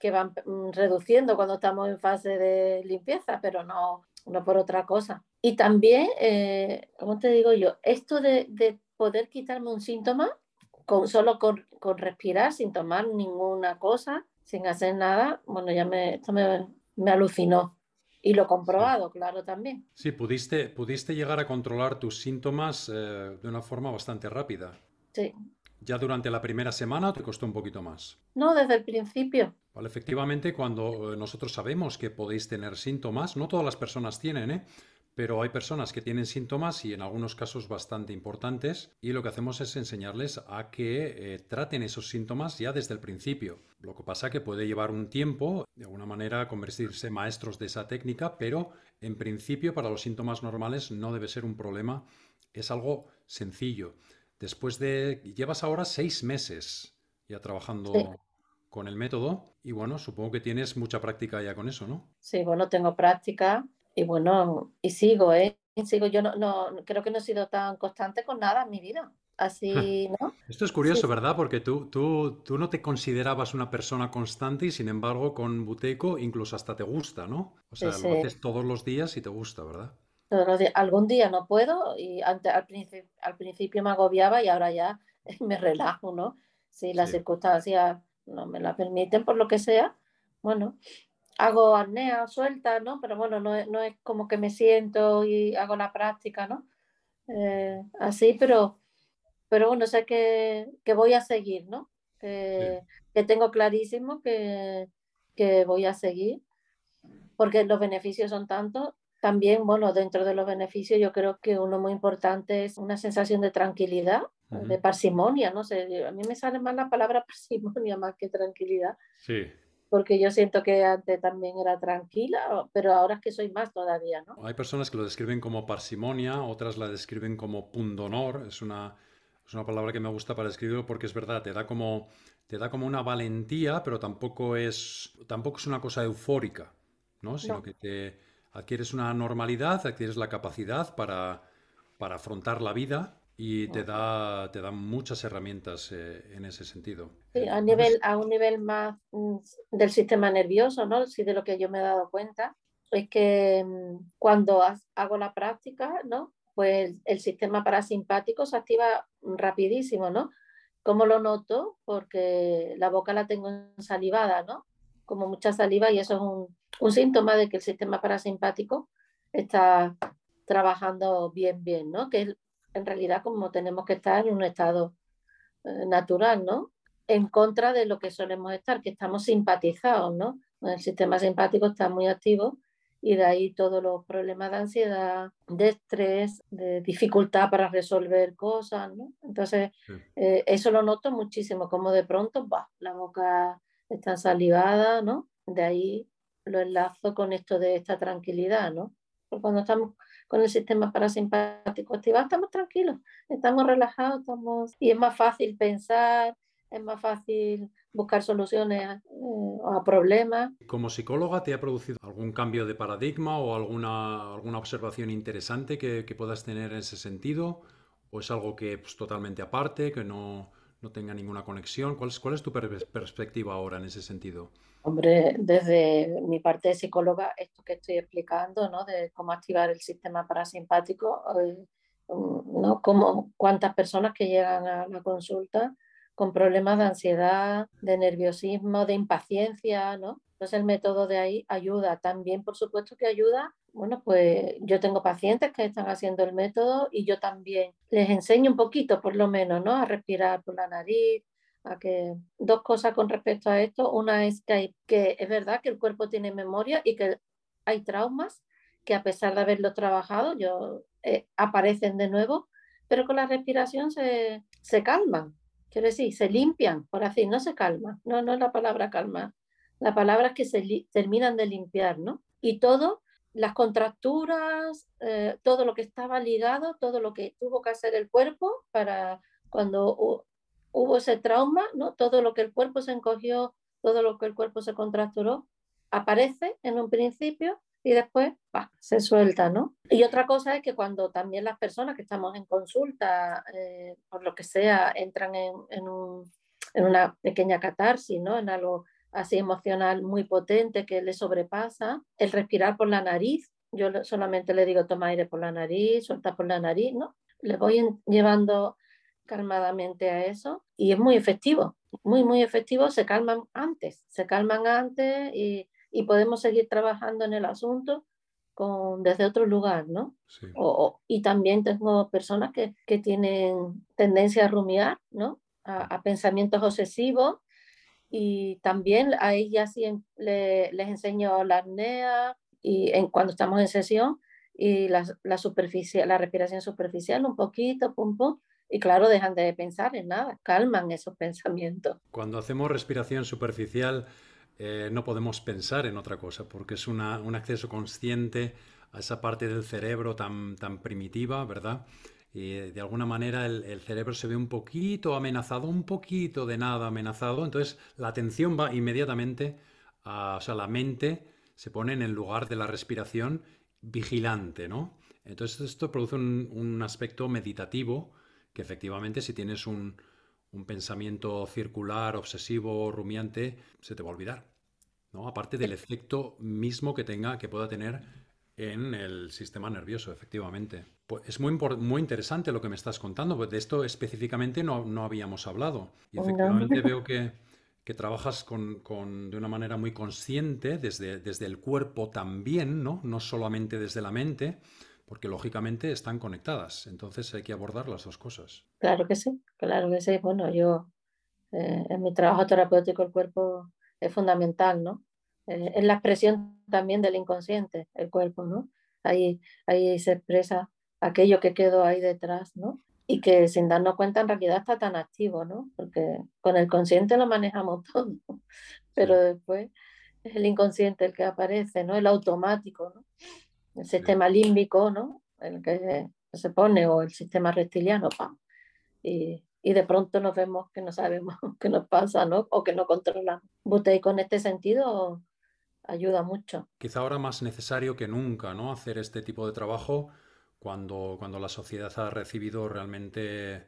que van mm, reduciendo cuando estamos en fase de limpieza, pero no, no por otra cosa. Y también, eh, como te digo yo, esto de, de, poder quitarme un síntoma con, solo con, con, respirar, sin tomar ninguna cosa, sin hacer nada, bueno, ya me, esto me, me alucinó. Y lo comprobado, claro, también. Sí, pudiste, pudiste llegar a controlar tus síntomas eh, de una forma bastante rápida. Sí. ¿Ya durante la primera semana te costó un poquito más? No, desde el principio. Vale, efectivamente, cuando eh, nosotros sabemos que podéis tener síntomas, no todas las personas tienen, ¿eh? Pero hay personas que tienen síntomas y en algunos casos bastante importantes y lo que hacemos es enseñarles a que eh, traten esos síntomas ya desde el principio. Lo que pasa que puede llevar un tiempo, de alguna manera, convertirse maestros de esa técnica, pero en principio para los síntomas normales no debe ser un problema, es algo sencillo. Después de... llevas ahora seis meses ya trabajando con el método y bueno, supongo que tienes mucha práctica ya con eso, ¿no? Sí, bueno, tengo práctica y bueno, y sigo, ¿eh? Sigo, yo no, no, creo que no he sido tan constante con nada en mi vida. Así, ¿no? Esto es curioso, ¿verdad? Porque tú, tú, tú no te considerabas una persona constante y sin embargo con Buteco incluso hasta te gusta, ¿no? O sea, lo haces todos los días y te gusta, ¿verdad? Todos los días. Algún día no puedo y antes, al, principio, al principio me agobiaba y ahora ya [LAUGHS] me relajo, ¿no? Si las circunstancias no me la permiten por lo que sea, bueno, hago apnea suelta, ¿no? Pero bueno, no, no, es como que me siento y hago la práctica, ¿no? Eh, así, pero, pero bueno, sé que, que voy a seguir, ¿no? Que, que tengo clarísimo que, que, voy a seguir, porque los beneficios son tantos. También, bueno, dentro de los beneficios yo creo que uno muy importante es una sensación de tranquilidad, de parsimonia, no sé, a mí me sale más la palabra [LAUGHS] parsimonia más que tranquilidad. Sí porque yo siento que antes también era tranquila, pero ahora es que soy más todavía, ¿no? Hay personas que lo describen como parsimonia, otras la describen como pundonor, es una, es una palabra que me gusta para describirlo porque es verdad, te da como, te da como una valentía, pero tampoco es, tampoco es una cosa eufórica, ¿no? Sino que te adquieres una normalidad, adquieres la capacidad para, para afrontar la vida y te da, te da muchas herramientas eh, en ese sentido. Sí, a, nivel, a un nivel más mm, del sistema nervioso, ¿no? Sí, de lo que yo me he dado cuenta, es que mm, cuando hago la práctica, ¿no? Pues el sistema parasimpático se activa rapidísimo, ¿no? ¿Cómo lo noto? Porque la boca la tengo salivada, ¿no? Como mucha saliva y eso es un, un síntoma de que el sistema parasimpático está trabajando bien, bien, ¿no? Que en realidad como tenemos que estar en un estado eh, natural, ¿no? En contra de lo que solemos estar, que estamos simpatizados, ¿no? El sistema simpático está muy activo y de ahí todos los problemas de ansiedad, de estrés, de dificultad para resolver cosas, ¿no? Entonces, eh, eso lo noto muchísimo, como de pronto, bah, la boca está salivada, ¿no? De ahí lo enlazo con esto de esta tranquilidad, ¿no? cuando estamos con el sistema parasimpático activado, estamos tranquilos, estamos relajados, estamos... y es más fácil pensar, es más fácil buscar soluciones eh, a problemas. ¿Como psicóloga te ha producido algún cambio de paradigma o alguna, alguna observación interesante que, puedas tener en ese sentido? ¿O es algo que es pues, totalmente aparte, que no, no tenga ninguna conexión? ¿Cuál es, tu perspectiva ahora en ese sentido? Hombre, desde mi parte de psicóloga, esto que estoy explicando, ¿no? De cómo activar el sistema parasimpático, eh, ¿no? Como cuántas personas que llegan a la consulta con problemas de ansiedad, de nerviosismo, de impaciencia, ¿no? Entonces el método de ahí ayuda. También, por supuesto, que ayuda. Bueno, pues yo tengo pacientes que están haciendo el método y yo también les enseño un poquito, por lo menos, ¿no? A respirar por la nariz, a que dos cosas con respecto a esto. Una es que, que es verdad que el cuerpo tiene memoria y que hay traumas que a pesar de haberlo trabajado, yo, eh, aparecen de nuevo, pero con la respiración se, se calman. Quiero decir, se limpian, por así, no se calman. No, no es la palabra calma. La palabra es que se terminan de limpiar, ¿no? Y todo, las contracturas, eh, todo lo que estaba ligado, todo lo que tuvo que hacer el cuerpo para cuando hubo ese trauma, ¿no? Todo lo que el cuerpo se encogió, todo lo que el cuerpo se contracturó, aparece en un principio y después se suelta, ¿no? Y otra cosa es que cuando también las personas que estamos en consulta, eh, por lo que sea, entran en, en, un, en, una pequeña catarsis, ¿no? En algo así emocional muy potente que le sobrepasa, el respirar por la nariz, yo solamente le digo toma aire por la nariz, suelta por la nariz, ¿no? Le voy llevando calmadamente a eso y es muy efectivo, muy, muy efectivo, se calman antes, se calman antes y, y podemos seguir trabajando en el asunto con, desde otro lugar, ¿no? O, y también tengo personas que, que, tienen tendencia a rumiar, ¿no? A, pensamientos obsesivos y también a ellas sí le, les enseño la apnea y en, cuando estamos en sesión y la, la, superficie, la respiración superficial un poquito, pum, pum, y claro, dejan de pensar en nada, calman esos [LAUGHS] pensamientos. Cuando hacemos respiración superficial eh, no podemos pensar en otra cosa, porque es un acceso consciente a esa parte del cerebro tan, tan primitiva, ¿verdad? Y eh, de alguna manera el, cerebro se ve un poquito amenazado, un poquito de nada amenazado, entonces la atención va inmediatamente, a, o sea, la mente se pone en el lugar de la respiración vigilante, ¿no? Entonces esto produce un, aspecto meditativo que efectivamente si tienes un, un, pensamiento circular, obsesivo, rumiante, se te va a olvidar, ¿no? Aparte del efecto mismo que tenga, que pueda tener en el sistema nervioso, efectivamente. Pues es muy, muy interesante lo que me estás contando, pues de esto específicamente no, no habíamos hablado. Y efectivamente veo que, que trabajas con, con, de una manera muy consciente, desde, desde el cuerpo también, ¿no? No solamente desde la mente, porque lógicamente están conectadas. Entonces hay que abordar las dos cosas. Claro que sí, claro que sí. Bueno, yo eh, en mi trabajo terapéutico el cuerpo es fundamental, ¿no? Eh, es la expresión también del inconsciente, el cuerpo, ¿no? Ahí, ahí se expresa aquello que quedó ahí detrás, ¿no? Y que sin darnos cuenta en realidad está tan activo, ¿no? Porque con el consciente lo manejamos [LAUGHS] todo, pero después es el inconsciente el que aparece, ¿no? El automático, ¿no? El sistema límbico, ¿no? El que se pone, o el sistema reptiliano, ¡pam! Y, y de pronto nos vemos que no sabemos [LAUGHS] qué nos pasa, ¿no? O que no controlamos. Butey con este sentido ayuda mucho. Quizá ahora más necesario que nunca, ¿no? Hacer este tipo de trabajo cuando, cuando la sociedad ha recibido realmente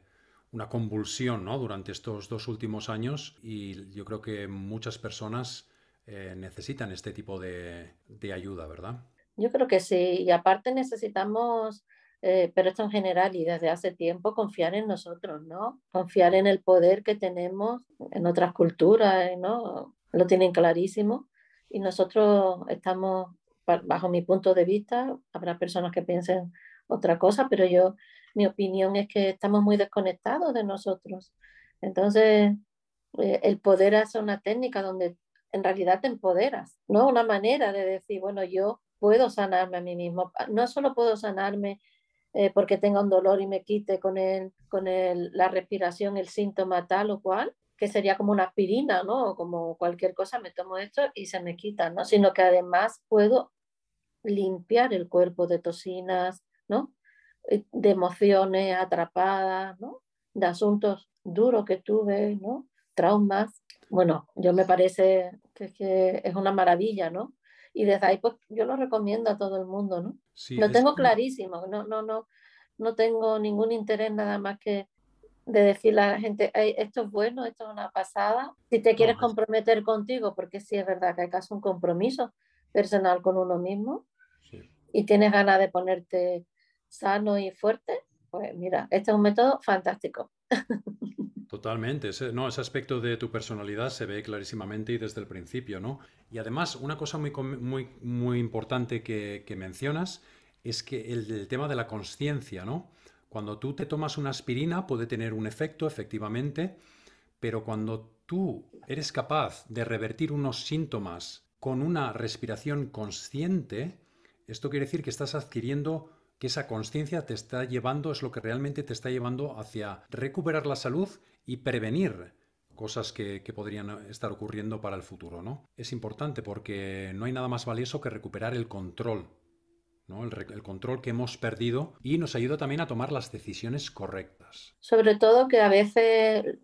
una convulsión, ¿no? Durante estos dos últimos años y yo creo que muchas personas eh, necesitan este tipo de, de ayuda, ¿verdad? Yo creo que sí, y aparte necesitamos eh, pero esto en general y desde hace tiempo, confiar en nosotros, ¿no? Confiar en el poder que tenemos en otras culturas, ¿no? Lo tienen clarísimo y nosotros estamos, bajo mi punto de vista, habrá personas que piensen otra cosa, pero yo, mi opinión es que estamos muy desconectados de nosotros. Entonces, eh, el poder hace una técnica donde en realidad te empoderas, ¿no? Una manera de decir, bueno, yo puedo sanarme a mí mismo. No solo puedo sanarme eh, porque tenga un dolor y me quite con, el, con el, la respiración el síntoma tal o cual, que sería como una aspirina, ¿no? Como cualquier cosa, me tomo esto y se me quita, ¿no? Sino que además puedo limpiar el cuerpo de toxinas, ¿no? Eh, de emociones atrapadas, ¿no? De asuntos duros que tuve, ¿no? Traumas. Bueno, yo me parece que, que es una maravilla, ¿no? Y desde ahí, pues yo lo recomiendo a todo el mundo, ¿no? lo tengo clarísimo, no, no, no, no tengo ningún interés nada más que de decirle a la gente, esto es bueno, esto es una pasada. Si te quieres comprometer contigo, porque sí es verdad que hay hacer un compromiso personal con uno mismo y tienes ganas de ponerte sano y fuerte, pues mira, este es un método fantástico. [LAUGHS] Totalmente, ese, no, ese aspecto de tu personalidad se ve clarísimamente y desde el principio, ¿no? Y además, una cosa muy, muy, muy importante que, que mencionas es que el, tema de la conciencia, ¿no? Cuando tú te tomas una aspirina puede tener un efecto, efectivamente, pero cuando tú eres capaz de revertir unos síntomas con una respiración consciente, esto quiere decir que estás adquiriendo que esa conciencia te está llevando, es lo que realmente te está llevando hacia recuperar la salud y prevenir cosas que, podrían estar ocurriendo para el futuro, ¿no? Es importante porque no hay nada más valioso que recuperar el control, ¿no? El, control que hemos perdido y nos ayuda también a tomar las decisiones correctas. Sobre todo que a veces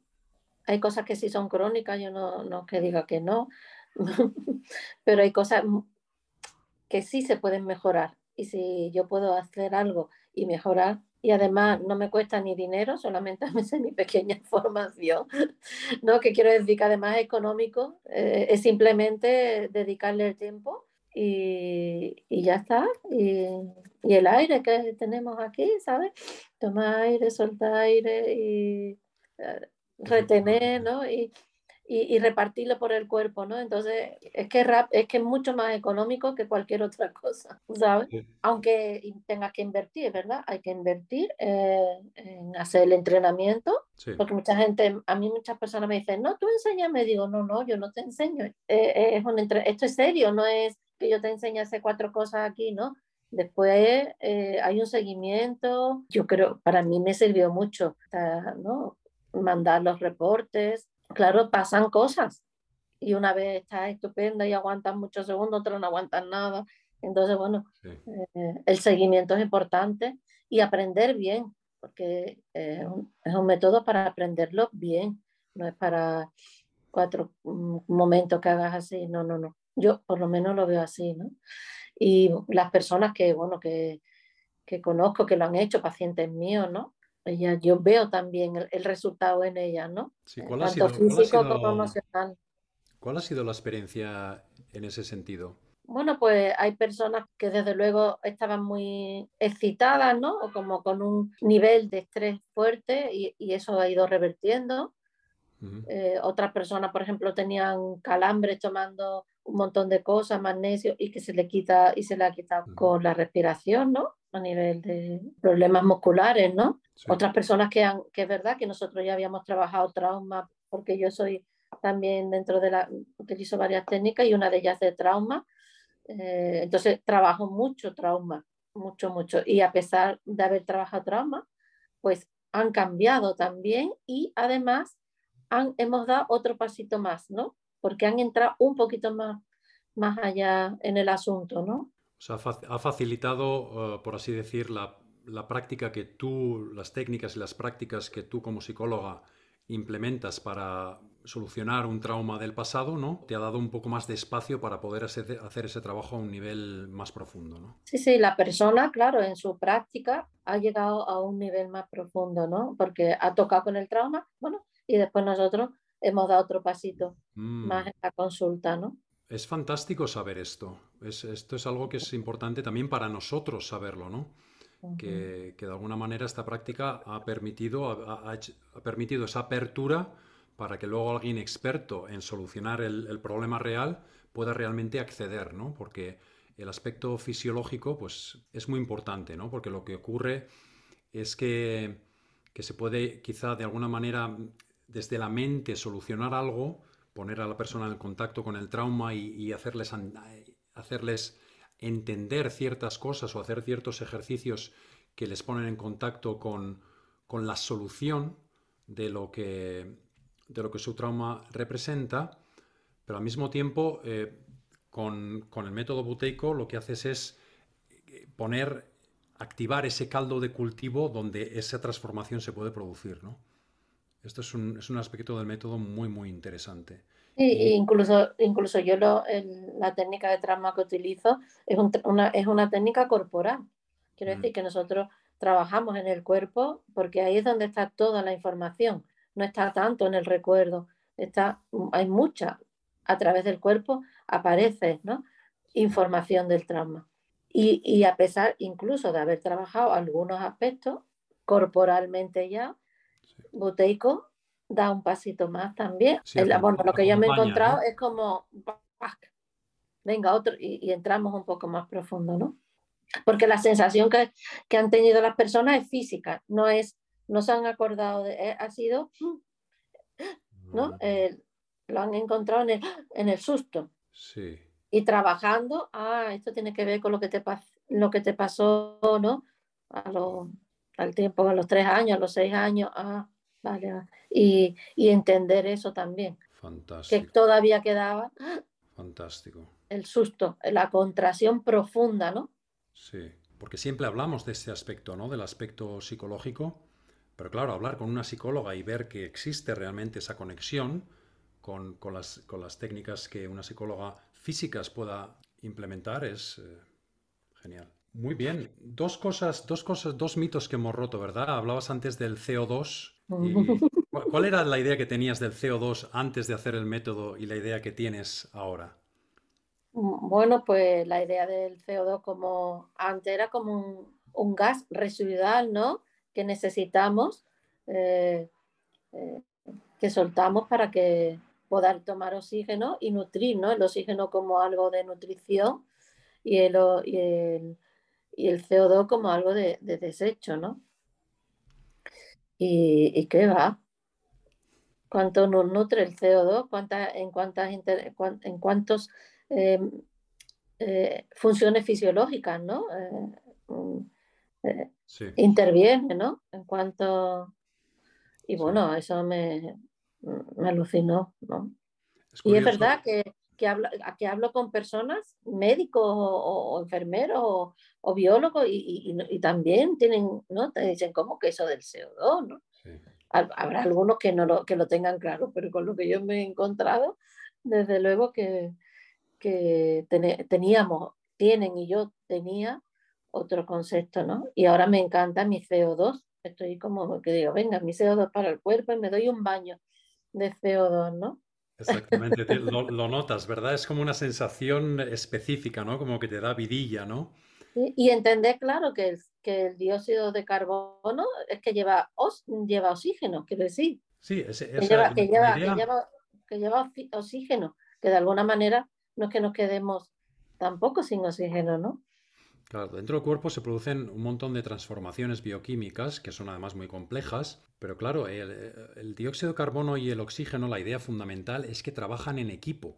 hay cosas que sí son crónicas, yo no, no que diga que no, [LAUGHS] pero hay cosas que sí se pueden mejorar. Y si yo puedo hacer algo y mejorar, y además no me cuesta ni dinero, solamente [LAUGHS] me sé mi pequeña [LAUGHS] formación, ¿no? Que quiero decir que además es económico, eh, es simplemente dedicarle el tiempo y, y ya está. Y, y, el aire que tenemos aquí, ¿sabes? Tomar aire, soltar aire y eh, retener, ¿no? Y, y, repartirlo por el cuerpo, ¿no? Entonces, es que, rap, es que es mucho más económico que cualquier otra cosa, [LAUGHS] ¿sabes? Aunque tengas que invertir, ¿verdad? Hay que invertir eh, en hacer el entrenamiento, porque mucha gente, a mí muchas personas me dicen, no, tú enséñame, digo, no, no, yo no te enseño, eh, eh, es un esto es serio, no es que yo te enseñe a hacer cuatro cosas aquí, ¿no? Después eh, hay un seguimiento, yo creo, para mí me sirvió mucho, ¿no? Mandar los reportes. Claro, pasan cosas y una vez estás estupenda y aguantas muchos segundos, otra no aguantas nada. Entonces, bueno, eh, el seguimiento es importante y aprender bien, porque es un método para aprenderlo bien, no es para cuatro mm, momentos que hagas así, no, no, no. Yo por lo menos lo veo así, ¿no? Y las personas que, bueno, que, que conozco, que lo han hecho, pacientes míos, ¿no? Ella, yo veo también el, resultado en ellas, ¿no? Sí, ¿cuál ha sido, físico ¿cuál ha sido, como emocional. ¿Cuál ha sido la experiencia en ese sentido? Bueno, pues hay personas que desde luego estaban muy excitadas, ¿no? O como con un nivel de estrés fuerte y, y eso ha ido revertiendo. Eh, otras personas, por ejemplo, tenían calambres tomando un montón de cosas, magnesio, y que se le quita y se le ha quitado con la respiración, ¿no? A nivel de problemas musculares, ¿no? Otras personas que han, que es verdad que nosotros ya habíamos trabajado trauma, porque yo soy también dentro de la, utilizo varias técnicas y una de ellas de trauma. Eh, entonces trabajo mucho trauma, mucho, mucho. Y a pesar de haber trabajado trauma, pues han cambiado también y además hemos dado otro pasito más, ¿no? Porque han entrado un poquito más, más allá en el asunto, ¿no? O sea, ha facilitado, eh, por así decir, la, la práctica que tú, las técnicas y las prácticas que tú como psicóloga implementas para solucionar un trauma del pasado, ¿no? Te ha dado un poco más de espacio para poder hacer, hacer, ese trabajo a un nivel más profundo, ¿no? Sí, sí, la persona, claro, en su práctica ha llegado a un nivel más profundo, ¿no? Porque ha tocado con el trauma, bueno, y después nosotros hemos dado otro pasito mm. más en la consulta, ¿no? Es fantástico saber esto. Es, esto es algo que es importante también para nosotros saberlo, ¿no? que, que, de alguna manera esta práctica ha permitido, ha, permitido esa apertura para que luego alguien experto en solucionar el, el, problema real pueda realmente acceder, ¿no? Porque el aspecto fisiológico, pues, es muy importante, ¿no? Porque lo que ocurre es que, que se puede quizá de alguna manera desde la mente solucionar algo, poner a la persona en contacto con el trauma y, hacerles, hacerles entender ciertas cosas o hacer ciertos ejercicios que les ponen en contacto con, la solución de lo, que, de lo que su trauma representa, pero al mismo tiempo eh, con, el método buteico lo que haces es eh, poner, activar ese caldo de cultivo donde esa transformación se puede producir, ¿no? Esto es un, es un aspecto del método muy, muy interesante. Sí, incluso, incluso yo lo, la técnica de trauma que utilizo es, una, es una técnica corporal. Quiero mm. decir que nosotros trabajamos en el cuerpo porque ahí es donde está toda la información. No está tanto en el recuerdo, está, hay mucha. A través del cuerpo aparece ¿no? información del trauma. Y, y a pesar incluso de haber trabajado algunos aspectos corporalmente ya, Boteico da un pasito más también. bueno, lo que yo me he encontrado es como, venga, otro, y, entramos un poco más profundo, ¿no? Porque la sensación que, que, han tenido las personas es física, no es, no se han acordado de, eh, ha sido, ¿no? Mm. Eh, lo han encontrado en el, en el susto. Sí. Y trabajando, ah, esto tiene que ver con lo que te, lo que te pasó, ¿no? A lo, al tiempo, a los tres años, a los seis años, ah, vale, Y, y, entender eso también. Fantástico. Que todavía quedaba. Fantástico. El susto, la contracción profunda, ¿no? Sí, porque siempre hablamos de ese aspecto, ¿no? Del aspecto psicológico, pero claro, hablar con una psicóloga y ver que existe realmente esa conexión con, con, las, con las, técnicas que una psicóloga físicas pueda implementar es eh, genial. Muy bien. Dos cosas, dos cosas, dos mitos que hemos roto, ¿verdad? Hablabas antes del CO2. [LAUGHS] ¿Cuál era la idea que tenías del CO2 antes de hacer el método y la idea que tienes ahora? Bueno, pues la idea del CO2 como antes era como un, gas residual, ¿no? Que necesitamos, eh, eh, que soltamos para que poder tomar oxígeno y nutrir, ¿no? El oxígeno como algo de nutrición y el, y el y el CO2 como algo de, desecho, ¿no? ¿Y, qué va? ¿Cuánto nos nutre el CO2? ¿Cuántas, en, cuántas en cuántos em, eh, funciones fisiológicas, ¿no? Eh, mm, eh, interviene, ¿no? En cuanto... Y bueno, eso me, me alucinó, ¿no? y es verdad que, que, hablo, que hablo con personas, médicos o, enfermeros o, biólogos, y, y, también tienen, ¿no? Te dicen, ¿cómo que eso del CO2, ¿no? Habrá algunos que no lo, que lo tengan claro, pero con lo que yo me he encontrado, desde luego que, que teníamos, tienen y yo tenía otro concepto, ¿no? Y ahora me encanta mi CO2. Estoy como que digo, venga, mi CO2 para el cuerpo y me doy un baño de CO2, ¿no? Exactamente, lo, notas, ¿verdad? Es como una sensación específica, ¿no? Como que te da vidilla, ¿no? Y entender, claro, que el, que el dióxido de carbono es que lleva, lleva oxígeno, quiero decir. Sí, ese, que, lleva, que, lleva, que, lleva, oxígeno, que de alguna manera no es que nos quedemos tampoco sin oxígeno, ¿no? Claro, dentro del cuerpo se producen un montón de transformaciones bioquímicas que son además muy complejas, pero claro, el, dióxido de carbono y el oxígeno, la idea fundamental es que trabajan en equipo.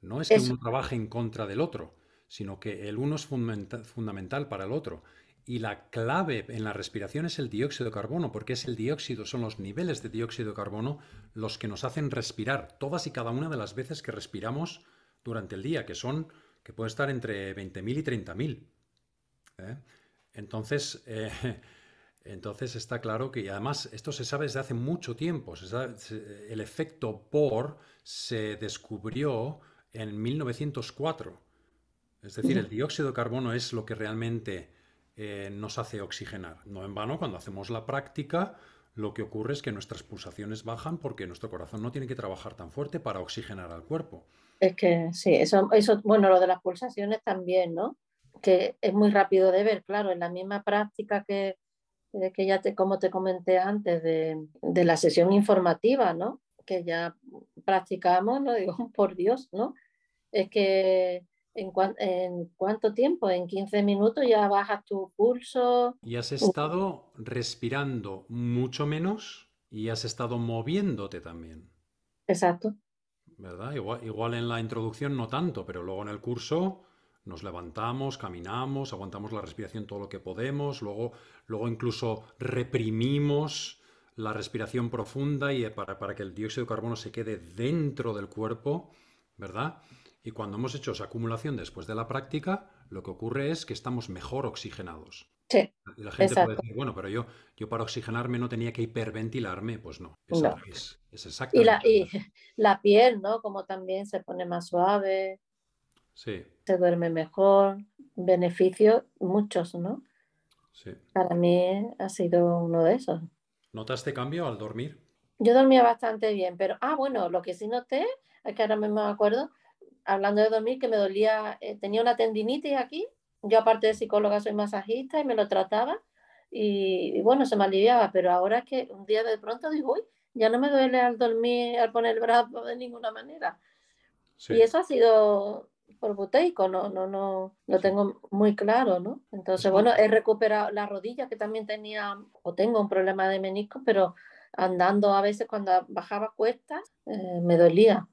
No es que uno trabaje en contra del otro, sino que el uno es fundamental para el otro. Y la clave en la respiración es el dióxido de carbono, porque es el dióxido, son los niveles de dióxido de carbono los que nos hacen respirar todas y cada una de las veces que respiramos durante el día, que son, que puede estar entre 20.000 y 30.000. ¿eh? Entonces, eh, [LAUGHS] entonces está claro que, además, esto se sabe desde hace mucho tiempo. el efecto Bohr se descubrió en 1904. Es decir, el dióxido de carbono es lo que realmente eh, nos hace oxigenar. No en vano, cuando hacemos la práctica, lo que ocurre es que nuestras pulsaciones bajan porque nuestro corazón no tiene que trabajar tan fuerte para oxigenar al cuerpo. Es que sí, eso, eso, bueno, lo de las pulsaciones también, ¿no? Que es muy rápido de ver, claro, en la misma práctica que, eh, que ya te, como te comenté antes, de, de la sesión informativa, ¿no? Que ya practicamos, no [LAUGHS] digo, por Dios, ¿no? Es que ¿En, ¿En, cuánto tiempo? En 15 minutos ya bajas tu pulso. Y has estado respirando mucho menos y has estado moviéndote también. Exacto. ¿Verdad? Igual, igual en la introducción no tanto, pero luego en el curso nos levantamos, caminamos, aguantamos la respiración todo lo que podemos, luego, luego incluso reprimimos la respiración profunda y para, para que el dióxido de carbono se quede dentro del cuerpo, ¿verdad? Y cuando hemos hecho esa acumulación después de la práctica, lo que ocurre es que estamos mejor oxigenados. Sí. la gente puede decir, bueno, pero yo, yo para oxigenarme no tenía que hiperventilarme. Pues no, es, no. es, exactamente. Y la, y [LAUGHS] la piel, ¿no? Como también se pone más suave. Sí. Se duerme mejor. Beneficios muchos, ¿no? Sí. Para mí ha sido uno de esos. ¿Notaste cambio al dormir? Yo dormía bastante bien, pero, ah, bueno, lo que sí noté, es que ahora me acuerdo, hablando de dormir, que me dolía, eh, tenía una tendinitis aquí. Yo aparte de psicóloga soy masajista y me lo trataba y, bueno, se me aliviaba, pero ahora es que un día de pronto digo, uy, ya no me duele al dormir, al poner el brazo de ninguna manera. Y eso ha sido por buteico, no, no, no, lo tengo muy claro, ¿no? Entonces, bueno, he recuperado la rodilla que también tenía, o tengo un problema de menisco, pero andando a veces cuando bajaba cuestas, eh, me dolía.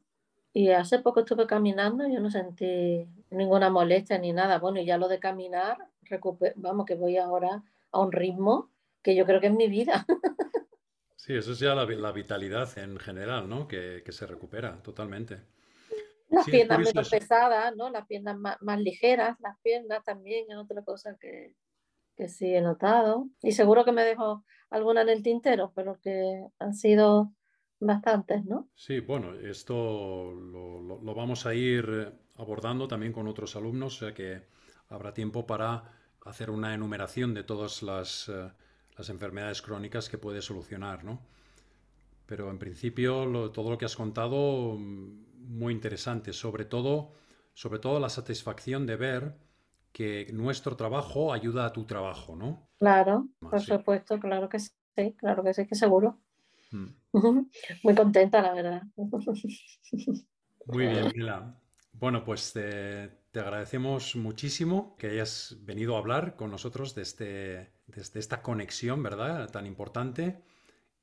Y hace poco estuve caminando y yo no sentí ninguna molestia ni nada. Bueno, y ya lo de caminar, vamos, que voy ahora a un ritmo que yo creo que es mi vida. [LAUGHS] Sí, eso es ya la, vitalidad en general, ¿no? Que, se recupera totalmente. Las piernas menos pesadas, ¿no? Las piernas más, ligeras, las piernas también es otra cosa que, que sí he notado. Y seguro que me dejo alguna en el tintero, pero que han sido bastantes, ¿no? Sí, bueno, esto lo, vamos a ir abordando también con otros alumnos, o sea que habrá tiempo para hacer una enumeración de todas las, eh, enfermedades crónicas que puede solucionar, ¿no? Pero en principio todo lo que has contado, muy interesante, sobre todo, sobre todo la satisfacción de ver que nuestro trabajo ayuda a tu trabajo, ¿no? Claro, por supuesto, claro que sí, claro que sí, que seguro. Mm. [LAUGHS] Muy contenta, la verdad. Muy bien, [LAUGHS] Mila. Bueno, pues te, agradecemos muchísimo que hayas venido a hablar con nosotros de, este, esta conexión, ¿verdad? Tan importante.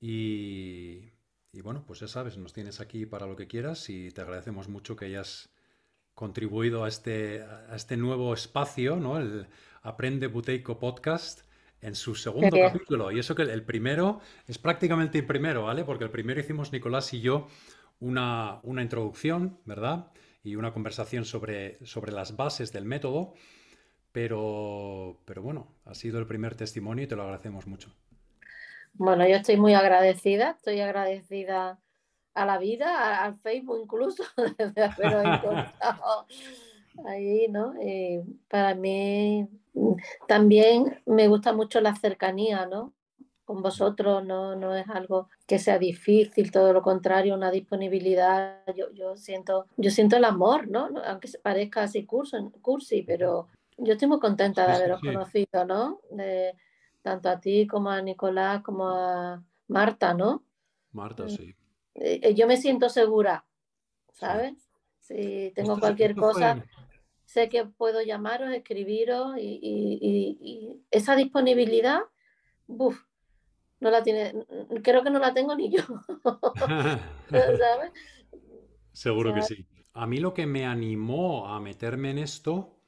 Y, bueno, pues ya sabes, nos tienes aquí para lo que quieras y te agradecemos mucho que hayas, contribuido a este, a este nuevo espacio, ¿no? El Aprende Buteico Podcast en su segundo capítulo. Y eso que el primero es prácticamente el primero, ¿vale? Porque el primero hicimos Nicolás y yo una, una introducción, ¿verdad? Y una conversación sobre, sobre las bases del método. Pero, pero bueno, ha sido el primer testimonio y te lo agradecemos mucho. Bueno, yo estoy muy agradecida, estoy agradecida a la vida, al Facebook incluso, [LAUGHS] de haberlo encontrado ahí, ¿no? Eh, para mí mm, también me gusta mucho la cercanía, ¿no? Con vosotros no, no es algo que sea difícil, todo lo contrario, una disponibilidad. Yo, yo siento, yo siento el amor, ¿no? Aunque parezca así curso, cursi, pero yo estoy muy contenta de haberos conocido, ¿no? De, tanto a ti como a Nicolás, como a Marta, ¿no? Marta, mm. sí. Eh, eh, yo me siento segura, ¿sabes? Si tengo cualquier cosa, sé que puedo llamaros, escribiros y, esa disponibilidad, buf, no la tiene, creo que no la tengo ni yo. [LAUGHS] ¿Sabes? [LAUGHS] Seguro que sí. A mí lo que me animó a meterme en esto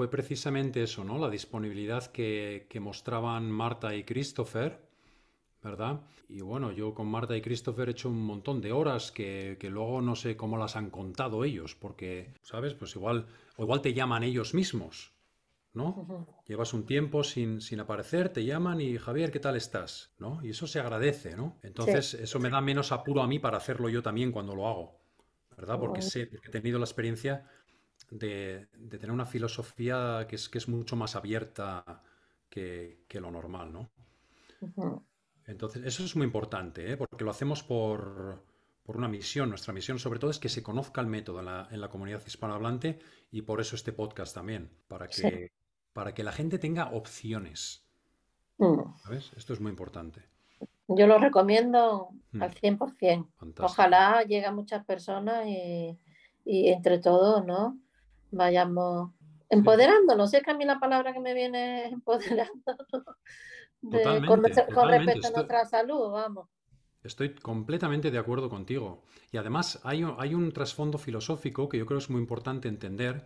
fue precisamente eso, ¿no? La disponibilidad que, mostraban Marta y Christopher, ¿verdad? Y bueno, yo con Marta y Christopher he hecho un montón de horas que, luego no sé cómo las han contado ellos, porque, ¿sabes? Pues igual, o igual te llaman ellos mismos, ¿no? Llevas un tiempo sin, sin, aparecer, te llaman y Javier, ¿qué tal estás? ¿No? Y eso se agradece, ¿no? Entonces, eso me da menos apuro a mí para hacerlo yo también cuando lo hago, ¿verdad? Porque sé, porque he tenido la experiencia de, tener una filosofía que es, que es mucho más abierta que, lo normal, ¿no? Entonces, eso es muy importante, ¿eh? porque lo hacemos por, una misión. Nuestra misión, sobre todo, es que se conozca el método en la, comunidad hispanohablante y por eso este podcast también, para que, para que la gente tenga opciones. Mm. ¿Sabes? Esto es muy importante. Yo lo recomiendo mm. al 100%. Ojalá llegue a muchas personas y, y entre todos, ¿no? Vayamos empoderándonos. Sé que a mí la palabra que me viene es empoderando [LAUGHS] con, respecto a nuestra salud, vamos. Estoy completamente de acuerdo contigo. Y además hay, hay un trasfondo filosófico que yo creo es muy importante entender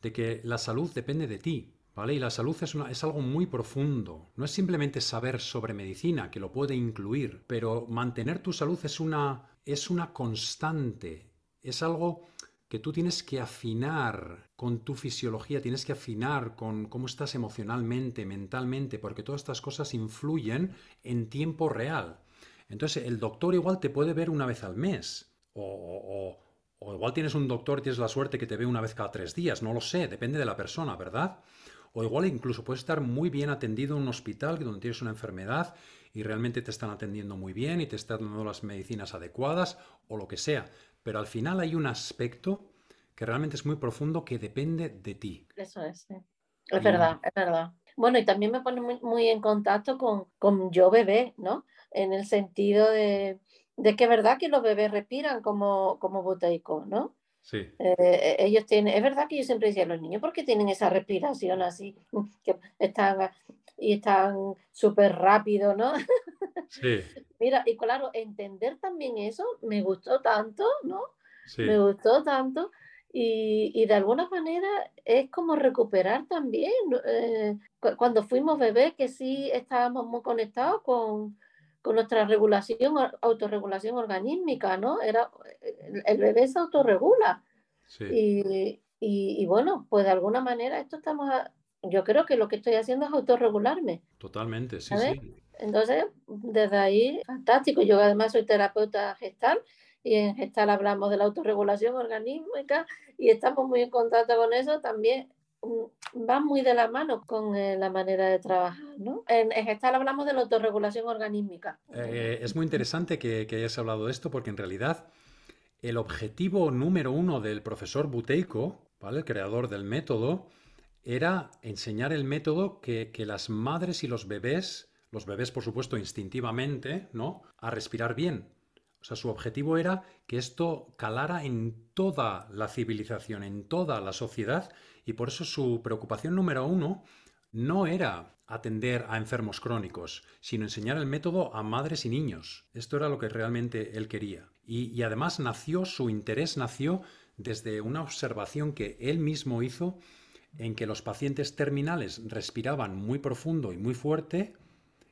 de que la salud depende de ti, ¿vale? Y la salud es, una, es algo muy profundo. No es simplemente saber sobre medicina, que lo puede incluir, pero mantener tu salud es una, es una constante, es algo que tú tienes que afinar con tu fisiología, tienes que afinar con cómo estás emocionalmente, mentalmente, porque todas estas cosas influyen en tiempo real. Entonces, el doctor igual te puede ver una vez al mes, o, igual tienes un doctor y tienes la suerte que te ve una vez cada tres días, no lo sé, depende de la persona, ¿verdad? O igual incluso puedes estar muy bien atendido en un hospital donde tienes una enfermedad y realmente te están atendiendo muy bien y te están dando las medicinas adecuadas o lo que sea. Pero al final hay un aspecto que realmente es muy profundo que depende de ti. Eso es, sí. Es verdad, es verdad. Bueno, y también me pone muy, en contacto con, con, yo bebé, ¿no? En el sentido de, de que es verdad que los bebés respiran como, como boteico, ¿no? Sí. Eh, ellos tienen, es verdad que yo siempre decía, los niños, ¿por qué tienen esa respiración así? [LAUGHS] Que están y están súper rápido, ¿no? Sí. [LAUGHS] Mira, y claro, entender también eso me gustó tanto, ¿no? Sí. Me gustó tanto. Y, y, de alguna manera es como recuperar también. Eh, cuando fuimos bebés, que sí estábamos muy conectados con, con nuestra regulación, autorregulación organísmica, ¿no? Era, el, bebé se autorregula. Sí. Y, y, y, bueno, pues de alguna manera esto estamos yo creo que lo que estoy haciendo es autorregularme. Totalmente, sí, sí. Entonces, desde ahí, fantástico. Yo además soy terapeuta gestal y en gestal hablamos de la autorregulación organísmica y estamos muy en contacto con eso también. Mm, va muy de la mano con eh, la manera de trabajar, ¿no? En, gestal hablamos de la autorregulación organísmica. Eh, es muy interesante que, que hayas hablado de esto porque en realidad el objetivo número uno del profesor Buteyko, ¿vale? el creador del método, era enseñar el método que, las madres y los bebés, los bebés por supuesto instintivamente, ¿no? A respirar bien. O sea, su objetivo era que esto calara en toda la civilización, en toda la sociedad, y por eso su preocupación número uno no era atender a enfermos crónicos, sino enseñar el método a madres y niños. Esto era lo que realmente él quería. Y, y además nació, su interés nació desde una observación que él mismo hizo en que los pacientes terminales respiraban muy profundo y muy fuerte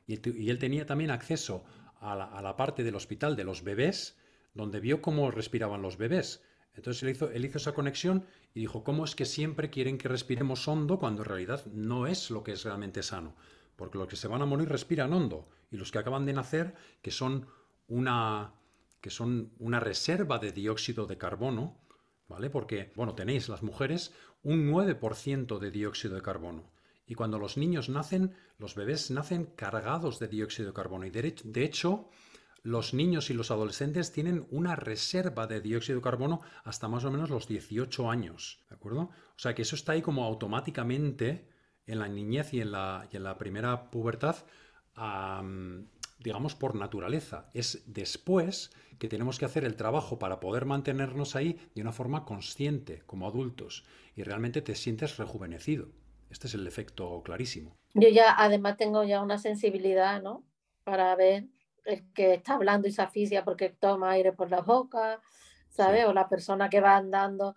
y, él tenía también acceso a la, parte del hospital de los bebés donde vio cómo respiraban los bebés. Entonces él hizo, él hizo esa conexión y dijo, ¿cómo es que siempre quieren que respiremos hondo cuando en realidad no es lo que es realmente sano? Porque los que se van a morir respiran hondo y los que acaban de nacer, que son una, que son una reserva de dióxido de carbono, ¿vale? Porque, bueno, tenéis las mujeres un 9% de dióxido de carbono. Y cuando los niños nacen, los bebés nacen cargados de dióxido de carbono. Y de hecho, los niños y los adolescentes tienen una reserva de dióxido de carbono hasta más o menos los 18 años. ¿De acuerdo? O sea que eso está ahí como automáticamente en la niñez y en la, en la primera pubertad, digamos, por naturaleza. Es después que tenemos que hacer el trabajo para poder mantenernos ahí de una forma consciente, como adultos, y realmente te sientes rejuvenecido. Este es el efecto clarísimo. Yo ya además tengo ya una sensibilidad, ¿no? Para ver el que está hablando y se asfixia porque toma aire por la boca, ¿sabes? O la persona que va andando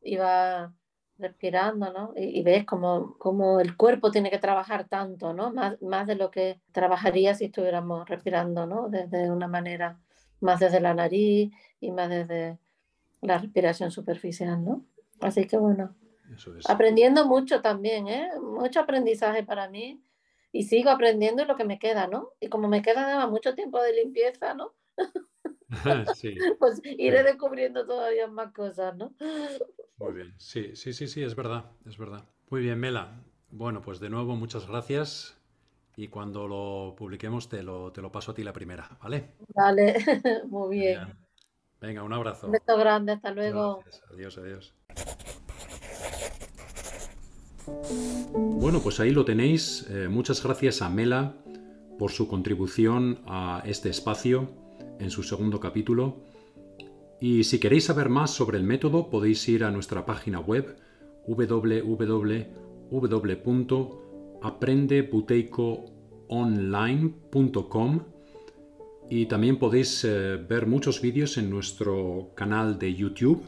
y va respirando, ¿no? Y, ves como, como, el cuerpo tiene que trabajar tanto, ¿no? Más, más de lo que trabajaría si estuviéramos respirando, ¿no? Desde una manera más desde la nariz y más desde la respiración superficial, ¿no? Así que bueno, aprendiendo mucho también, ¿eh? Mucho aprendizaje para mí y sigo aprendiendo lo que me queda, ¿no? Y como me queda mucho tiempo de limpieza, ¿no? [LAUGHS] [LAUGHS] pues iré descubriendo todavía más cosas, ¿no? Muy bien, sí, sí, sí, sí, es verdad, es verdad. Muy bien, Mela. Bueno, pues de nuevo muchas gracias y cuando lo publiquemos te lo, te lo paso a ti la primera, ¿vale? Vale, [LAUGHS] muy bien. Venga, un abrazo. Un beso grande, hasta luego. Adiós, adiós. Bueno, pues ahí lo tenéis. Eh, muchas gracias a Mela por su contribución a este espacio en su segundo capítulo. Y si queréis saber más sobre el método, podéis ir a nuestra página web www aprendebuteicoonline.com y también podéis eh, ver muchos vídeos en nuestro canal de YouTube.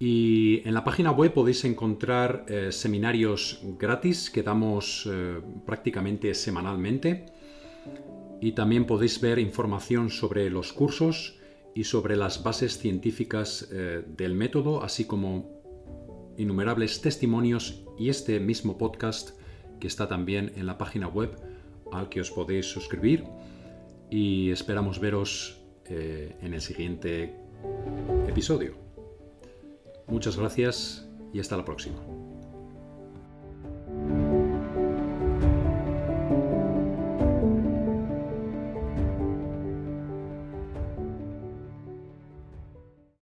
Y en la página web podéis encontrar eh, seminarios gratis que damos eh, prácticamente semanalmente. Y también podéis ver información sobre los cursos y sobre las bases científicas del método, así como innumerables testimonios y este mismo podcast que está también en la página web al que os podéis suscribir y esperamos veros eh, en el siguiente episodio. Muchas gracias y hasta la próxima.